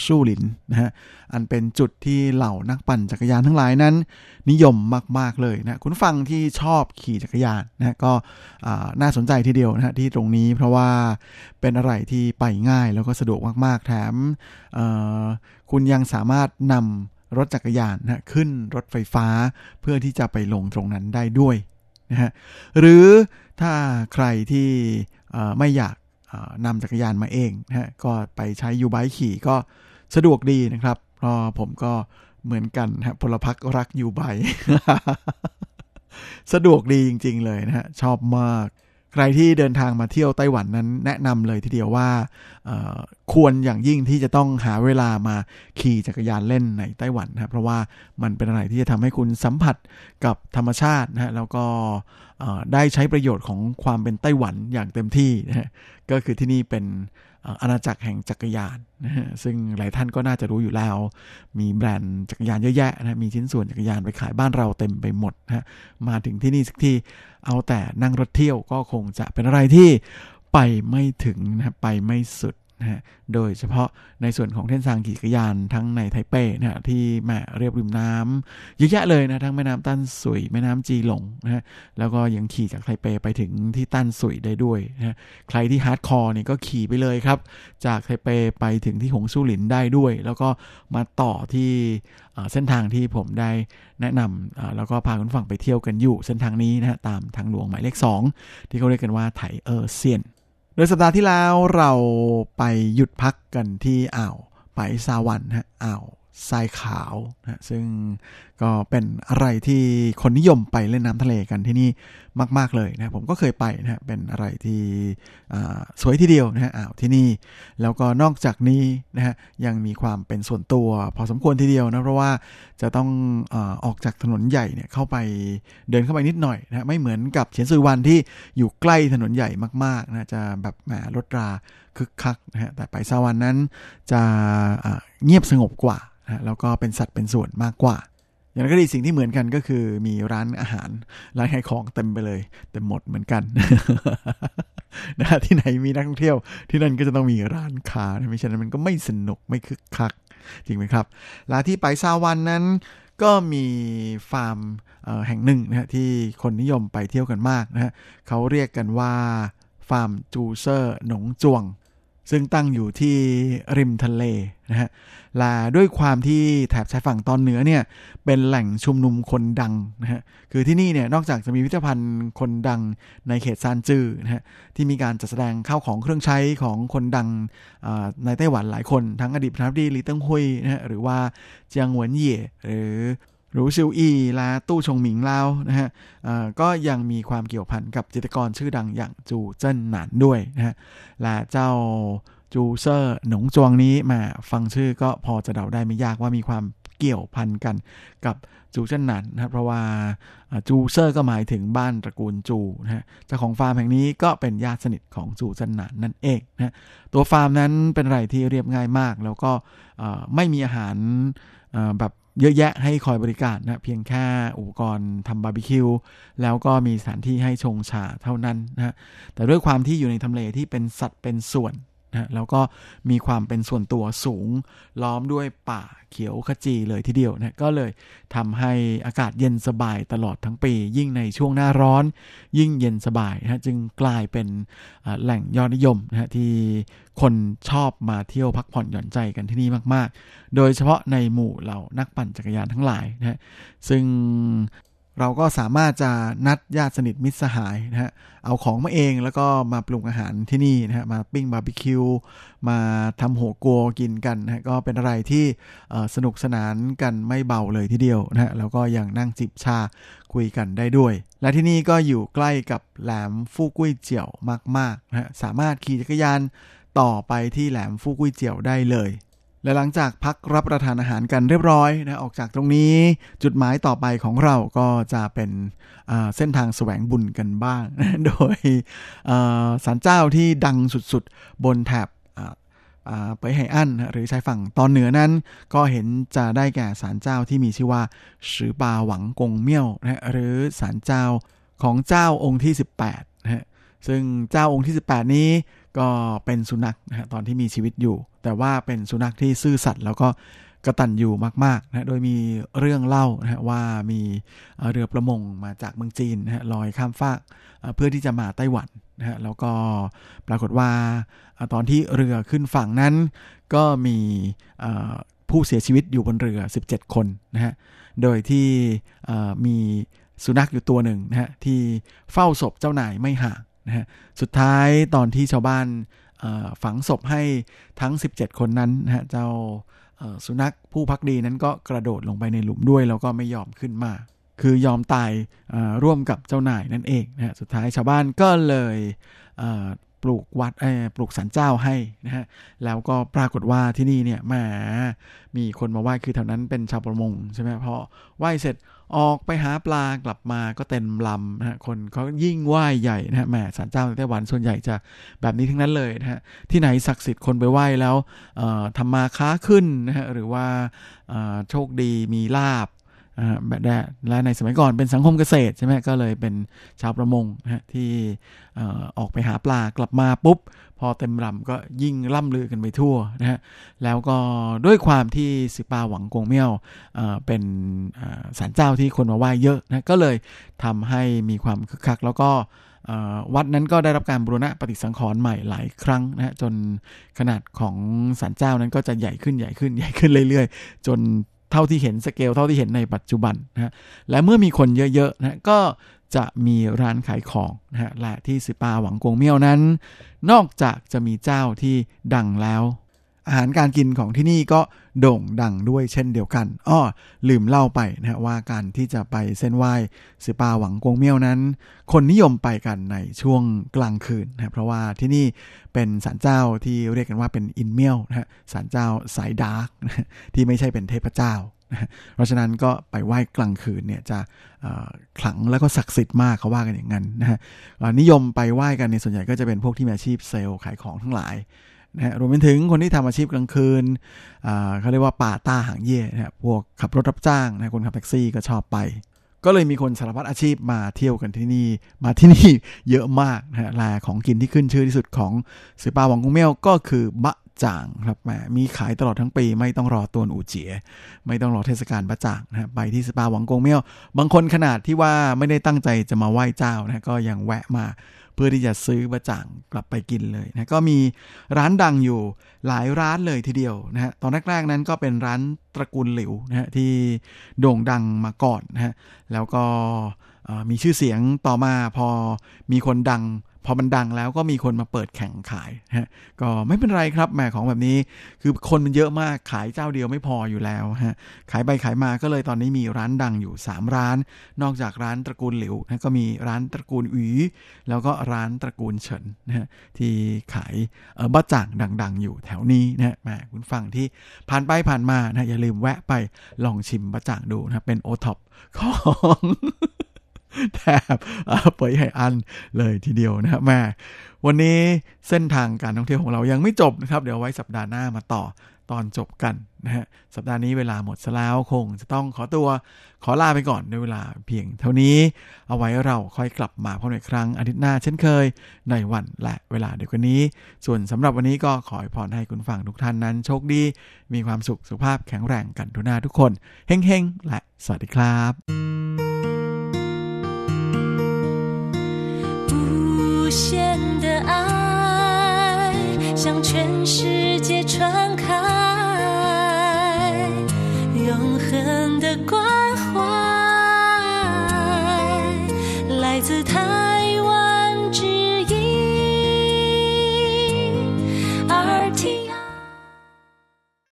สู้หลินนะฮะอันเป็นจุดที่เหล่านักปั่นจักรยานทั้งหลายนั้น นิยมมาก ๆ เลยนะคุณฟังที่ชอบขี่จักรยานนะฮะก็น่าสนใจทีเดียวนะฮะที่ตรงนี้เพราะว่าเป็นอะไรที่ไปง่ายแล้วก็สะดวกมาก ๆ แถมคุณยังสามารถนำ รถจักรยานนะขึ้นรถไฟฟ้าเพื่อที่จะไปลงตรงนั้นได้ด้วยนะฮะหรือถ้าใครที่ไม่อยากนำจักรยานมาเองนะฮะก็ไปใช้ยูไบขี่ก็สะดวกดีนะครับเพราะผมก็เหมือนกันนะฮะพลพรรครักยูไบสะดวกดีจริง ๆ เลยนะฮะชอบมาก ใครที่เดินทางมาเที่ยวไต้หวันนั้นแนะนำเลยทีเดียวว่าควรอย่างยิ่งที่จะต้องหาเวลามาขี่จักรยานเล่นในไต้หวันนะครับเพราะว่ามันเป็นอะไรที่จะทำให้คุณสัมผัสกับธรรมชาตินะฮะแล้วก็ได้ใช้ประโยชน์ของความเป็นไต้หวันอย่างเต็มที่นะฮะก็คือที่นี่เป็น อาณาจักรแห่งจักรยานนะฮะซึ่งหลายท่านก็น่าจะรู้อยู่แล้ว มีแบรนด์จักรยานเยอะแยะนะมีชิ้นส่วนจักรยานไปขายบ้านเราเต็มไปหมดนะมาถึงที่นี่สักทีเอาแต่นั่งรถเที่ยวก็คงจะเป็นอะไรที่ไปไม่ถึงนะไปไม่สุด นะฮะโดยเฉพาะในส่วนของเส้นทางขี่จักรยานทั้งในไทเป้นะฮะที่แม่เรียบริมน้ำเยอะแยะเลยนะทั้งแม่น้ำตั้นสุยแม่น้ำจีหลงนะฮะแล้วก็ยังขี่จากไทเปไปถึงที่ตั้นสุยได้ด้วยนะฮะใครที่ hardcore นี่ก็ขี่ไปเลยครับ จากไทเปไปถึงที่หงสู้หลินได้ด้วย แล้วก็มาต่อที่เส้นทางที่ผมได้แนะนำแล้วก็พาคุณผู้ฟังไปเที่ยวกันอยู่เส้นทางนี้นะฮะตามทางหลวงหมายเลข 2 ที่เขาเรียกกันว่าไถเออเซียน โดยสัปดาห์ที่แล้วเราไปหยุดพักกันที่อ่าวไปซาวันฮะอ่าว ทรายขาวนะซึ่งก็เป็นอะไรที่คนนิยมไปเล่นน้ำทะเลกันที่นี่มาก ๆ เลยนะผมก็เคยไปนะเป็นอะไรที่สวยทีเดียวนะฮะอ่าวที่นี่ แล้วก็นอกจากนี้นะฮะยังมีความเป็นส่วนตัวพอสมควรทีเดียวนะเพราะว่าจะต้องอออกจากถนนใหญ่เนี่ยเข้าไปเดินเข้าไปนิดหน่อยนะไม่เหมือนกับเฉียนซุยวันที่อยู่ใกล้ถนนใหญ่มากๆนะจะแบบแหมรถราคึกคักนะฮะแต่ไปซาวันนั้นจะอ่าเงียบสงบกว่านะแล้วก็เป็นสัตว์เป็นส่วนมากกว่า อย่างนั้นก็ดีสิ่งที่เหมือนกันก็คือมีร้านอาหารร้านขายของเต็มไปเลยเต็มหมดเหมือนกันนะที่ไหนมีนักท่องเที่ยว ที่นั่นก็จะต้องมีร้านค้าไม่ใช่นั้นมันก็ไม่สนุกไม่คึกคักจริงไหมครับละที่ไปซาวันนั้นก็มีฟาร์มแห่งหนึ่งนะฮะที่คนนิยมไปเที่ยวกันมากนะฮะเขาเรียกกันว่าฟาร์มจูเซอร์หนงจวง ซึ่งตั้งอยู่ที่ริมทะเลนะฮะและด้วยความที่แถบชายฝั่งตอนเหนือเนี่ยเป็นแหล่งชุมนุมคนดังนะฮะ คือที่นี่เนี่ยนอกจากจะมีพิพิธภัณฑ์คนดังในเขตซานจือนะฮะที่มีการจัดแสดงข้าวของเครื่องใช้ของคนดังในไต้หวันหลายคน ทั้งอดีตประธานาธิบดีลีเติ้งฮุยนะฮะหรือว่าเจียงเหวินเย่หรือ หรูซิวอีและตู้ชงหมิงเล่านะฮะก็ยังมีความเกี่ยวพันกับจิตรกรชื่อดังอย่างจูเจิ้นหนานด้วยนะฮะและเจ้าจูเซอร์หนงจวงนี้มาฟังชื่อก็พอจะเดาได้ไม่ยากว่ามีความเกี่ยวพันกันกับจูเจิ้นหนานนะครับเพราะว่าจูเซอร์ก็หมายถึงบ้านตระกูลจูนะฮะเจ้าของฟาร์มแห่งนี้ก็เป็นญาติสนิทของจูเจิ้นหนานนั่นเองนะฮะตัวฟาร์มนั้นเป็นอะไรที่เรียบง่ายมาก แล้วก็ไม่มีอาหารแบบ เยอะแยะให้คอยบริการนะเพียงแค่อุปกรณ์ทำบาร์บีคิวแล้วก็มีสถานที่ให้ชงชาเท่านั้นนะแต่ด้วยความที่อยู่ในทำเลที่เป็นสัตว์เป็นส่วน นะแล้วก็มีความเป็นส่วนตัวสูง ล้อมด้วยป่าเขียวขจีเลยทีเดียวนะก็เลยทำให้อากาศเย็นสบายตลอดทั้งปี ยิ่งในช่วงหน้าร้อน ยิ่งเย็นสบายนะจึงกลายเป็นแหล่งยอดนิยมนะที่คนชอบมาเที่ยวพักผ่อนหย่อนใจกันที่นี่มาก ๆ โดยเฉพาะในหมู่เหล่านักปั่นจักรยานทั้งหลายนะซึ่ง เราก็สามารถจะนัดญาติสนิทมิตรสหายนะฮะเอาของมาเองแล้วก็มาปรุงอาหารที่นี่นะฮะมาปิ้งบาร์บีคิวมาทำหัวกัวกินกันนะฮะก็เป็นอะไรที่สนุกสนานกันไม่เบาเลยทีเดียวนะฮะแล้วก็ยังนั่งจิบชาคุยกันได้ด้วย และที่นี่ก็อยู่ใกล้กับแหลมฟูกุ้ยเจียวมากๆนะฮะสามารถขี่จักรยานต่อไปที่แหลมฟูกุ้ยเจียวได้เลย และหลังจากพักรับประทานอาหารกันเรียบร้อยนะออกจากตรงนี้จุดหมายต่อไปของเราก็จะเป็นเส้นทางแสวงบุญกันบ้าง โดยสารเจ้าที่ดังสุดๆ บนแถบไปไห่อั้นหรือชายฝั่งตอนเหนือนั้น ก็เห็นจะได้แก่ศาลเจ้าที่มีชื่อว่าสือปาหวังกงเมี่ยวนะหรือศาลเจ้าของเจ้าองค์ที่ 18นะซึ่งเจ้าองค์ที่ 18 นี้ ก็เป็นสุนัขนะฮะตอนที่มีชีวิตอยู่ แต่ว่าเป็นสุนัขที่ซื่อสัตย์แล้วก็กระตันอยู่มากๆนะโดยมีเรื่องเล่านะฮะว่ามีเรือประมงมาจากเมืองจีนนะฮะลอยข้ามฟากเพื่อที่จะมาไต้หวันนะฮะแล้วก็ปรากฏว่าตอนที่เรือขึ้นฝั่งนั้น ก็มีผู้เสียชีวิตอยู่บนเรือ 17 คนนะฮะโดยที่มีสุนัขอยู่ตัวหนึ่งนะฮะที่เฝ้าศพเจ้านายไม่ห่าง นะฮะสุดท้ายตอนที่ชาวบ้านฝังศพให้ทั้ง 17 คนนั้นนะฮะเจ้าสุนัขผู้พักดีนั้นก็กระโดดลงไปในหลุมด้วย แล้วก็ไม่ยอมขึ้นมา คือยอมตายร่วมกับเจ้านายนั่นเองนะฮะสุดท้ายชาวบ้านก็เลย ปลูกวัดปลูกสันเจ้าให้นะฮะแล้วก็ปรากฏว่าที่นี่เนี่ยแหมมีคนมาไหว้คือแถวนั้นเป็นชาวประมงใช่ไหมพอไหว้เสร็จออกไปหาปลากลับมาก็เต็มลำนะฮะคนเขายิ่งไหว้ใหญ่นะฮะแหมศาลเจ้าในไต้หวันส่วนใหญ่จะแบบนี้ทั้งนั้นเลยนะฮะที่ไหนศักดิ์สิทธิ์คนไปไหว้แล้วทำมาค้าขึ้นนะฮะหรือว่าโชคดีมีลาบ แบบและในสมัยก่อนเป็นสังคมเกษตรใช่ไหมก็เลยเป็นชาวประมงนะที่ออกไปหาปลากลับมาปุ๊บ พอเต็มลำก็ยิ่งล่ำลือกันไปทั่วนะฮะแล้วก็ด้วยความที่สิปาหวังกงเมี่ยวเป็นศาลเจ้าที่คนมาไหว้เยอะนะก็เลยทำให้มีความคึกคักแล้วก็วัดนั้นก็ได้รับการบูรณะปฏิสังขรณ์ใหม่หลายครั้งนะฮะจนขนาดของศาลเจ้านั้นก็จะใหญ่ขึ้นใหญ่ขึ้นใหญ่ขึ้นเรื่อยๆ จน เท่าที่เห็นสเกลเท่าที่เห็นในปัจจุบันนะฮะและเมื่อมีคนเยอะๆนะก็จะมีร้านขายของนะฮะและที่สิปาหวังกงเมี่ยวนั้น นอกจากจะมีเจ้าที่ดังแล้ว อาหารการกินของที่นี่ก็โด่งดังด้วยเช่นเดียวกันอ้อลืมเล่าไปนะฮะว่าการที่จะไปเส้นไหว้สือปาหวังกงเมี่ยวนั้น คนนิยมไปกันในช่วงกลางคืนนะเพราะว่าที่นี่เป็นศาลเจ้าที่เรียกกันว่าเป็นอินเมี่ยวนะฮะศาลเจ้าสาย dark นะที่ไม่ใช่เป็นเทพเจ้าเพราะฉะนั้นก็ไปไหว้กลางคืนเนี่ยจะขลังแล้วก็ศักดิ์สิทธิ์มากเขาว่ากันอย่างนั้นนะฮะนิยมไปไหว้กันในส่วนใหญ่ก็จะเป็นพวกที่มีอาชีพเซลส์ขายของทั้งหลาย นะรวมไปถึงคนที่ทำอาชีพกลางคืนเขาเรียกว่า八大行業นะพวกขับรถรับจ้างนะคนขับแท็กซี่ก็ชอบไป ก็เลยมีคนสารพัดอาชีพมาเที่ยวกันที่นี่ มาที่นี่เยอะมากนะฮะและของกินที่ขึ้นชื่อที่สุดของสือปาหวังกุ้งเมี่ยวก็คือบะจ่างครับแหมมีขายตลอดทั้งปีไม่ต้องรอตัวอูเจีย ไม่ต้องรอเทศกาลบะจ่างนะไปที่สปาหวังกงเมี่ยว บางคนขนาดที่ว่าไม่ได้ตั้งใจจะมาไหว้เจ้านะก็ยังแวะมา เพื่อที่จะซื้อบะจ่างกลับไปกินเลยนะก็มีร้านดังอยู่หลายร้านเลยทีเดียวนะฮะตอนแรกๆนั้นก็เป็นร้านตระกูลหลิวนะฮะที่โด่งดังมาก่อนนะฮะแล้วก็มีชื่อเสียงต่อมาพอมีคนดัง พอมันดังแล้วก็มีคนมาเปิดแข่งขายฮะก็ไม่เป็นไรครับแหมของแบบนี้ คือคนมันเยอะมากขายเจ้าเดียวไม่พออยู่แล้วฮะขายไปขายมาก็เลยตอนนี้มีร้านดังอยู่ 3 ร้าน นอกจากร้านตระกูลหลิวนะก็มีร้านตระกูลอุ๋ยแล้วก็ร้านตระกูลเฉินนะฮะที่ขายเออบ้าจ่างดัง ๆ อยู่แถวนี้นะแหมคุณฟังที่ผ่านไปผ่านมานะอย่าลืมแวะไปลองชิมบ้าจ่างดูนะเป็นโอท็อปของ แทบเปิดให้อันเลยทีเดียวนะครับแม่วันนี้เส้นทางการท่องเที่ยวของเรายังไม่จบนะครับ เดี๋ยวไว้สัปดาห์หน้ามาต่อตอนจบกันนะฮะสัปดาห์นี้เวลาหมดซะแล้วคงจะต้องขอตัวขอลาไปก่อนในเวลาเพียงเท่านี้ เอาไว้เราค่อยกลับมาพบในครั้งอาทิตย์หน้าเช่นเคย ในวันและเวลาเดียวกันนี้ ส่วนสำหรับวันนี้ก็ขอพรให้คุณฟังทุกท่านนั้น โชคดี มีความสุขสุขภาพแข็งแรงกันทุกหน้าทุกคนเฮ้งๆและสวัสดีครับ 限的爱向全世界传开，永恒的光。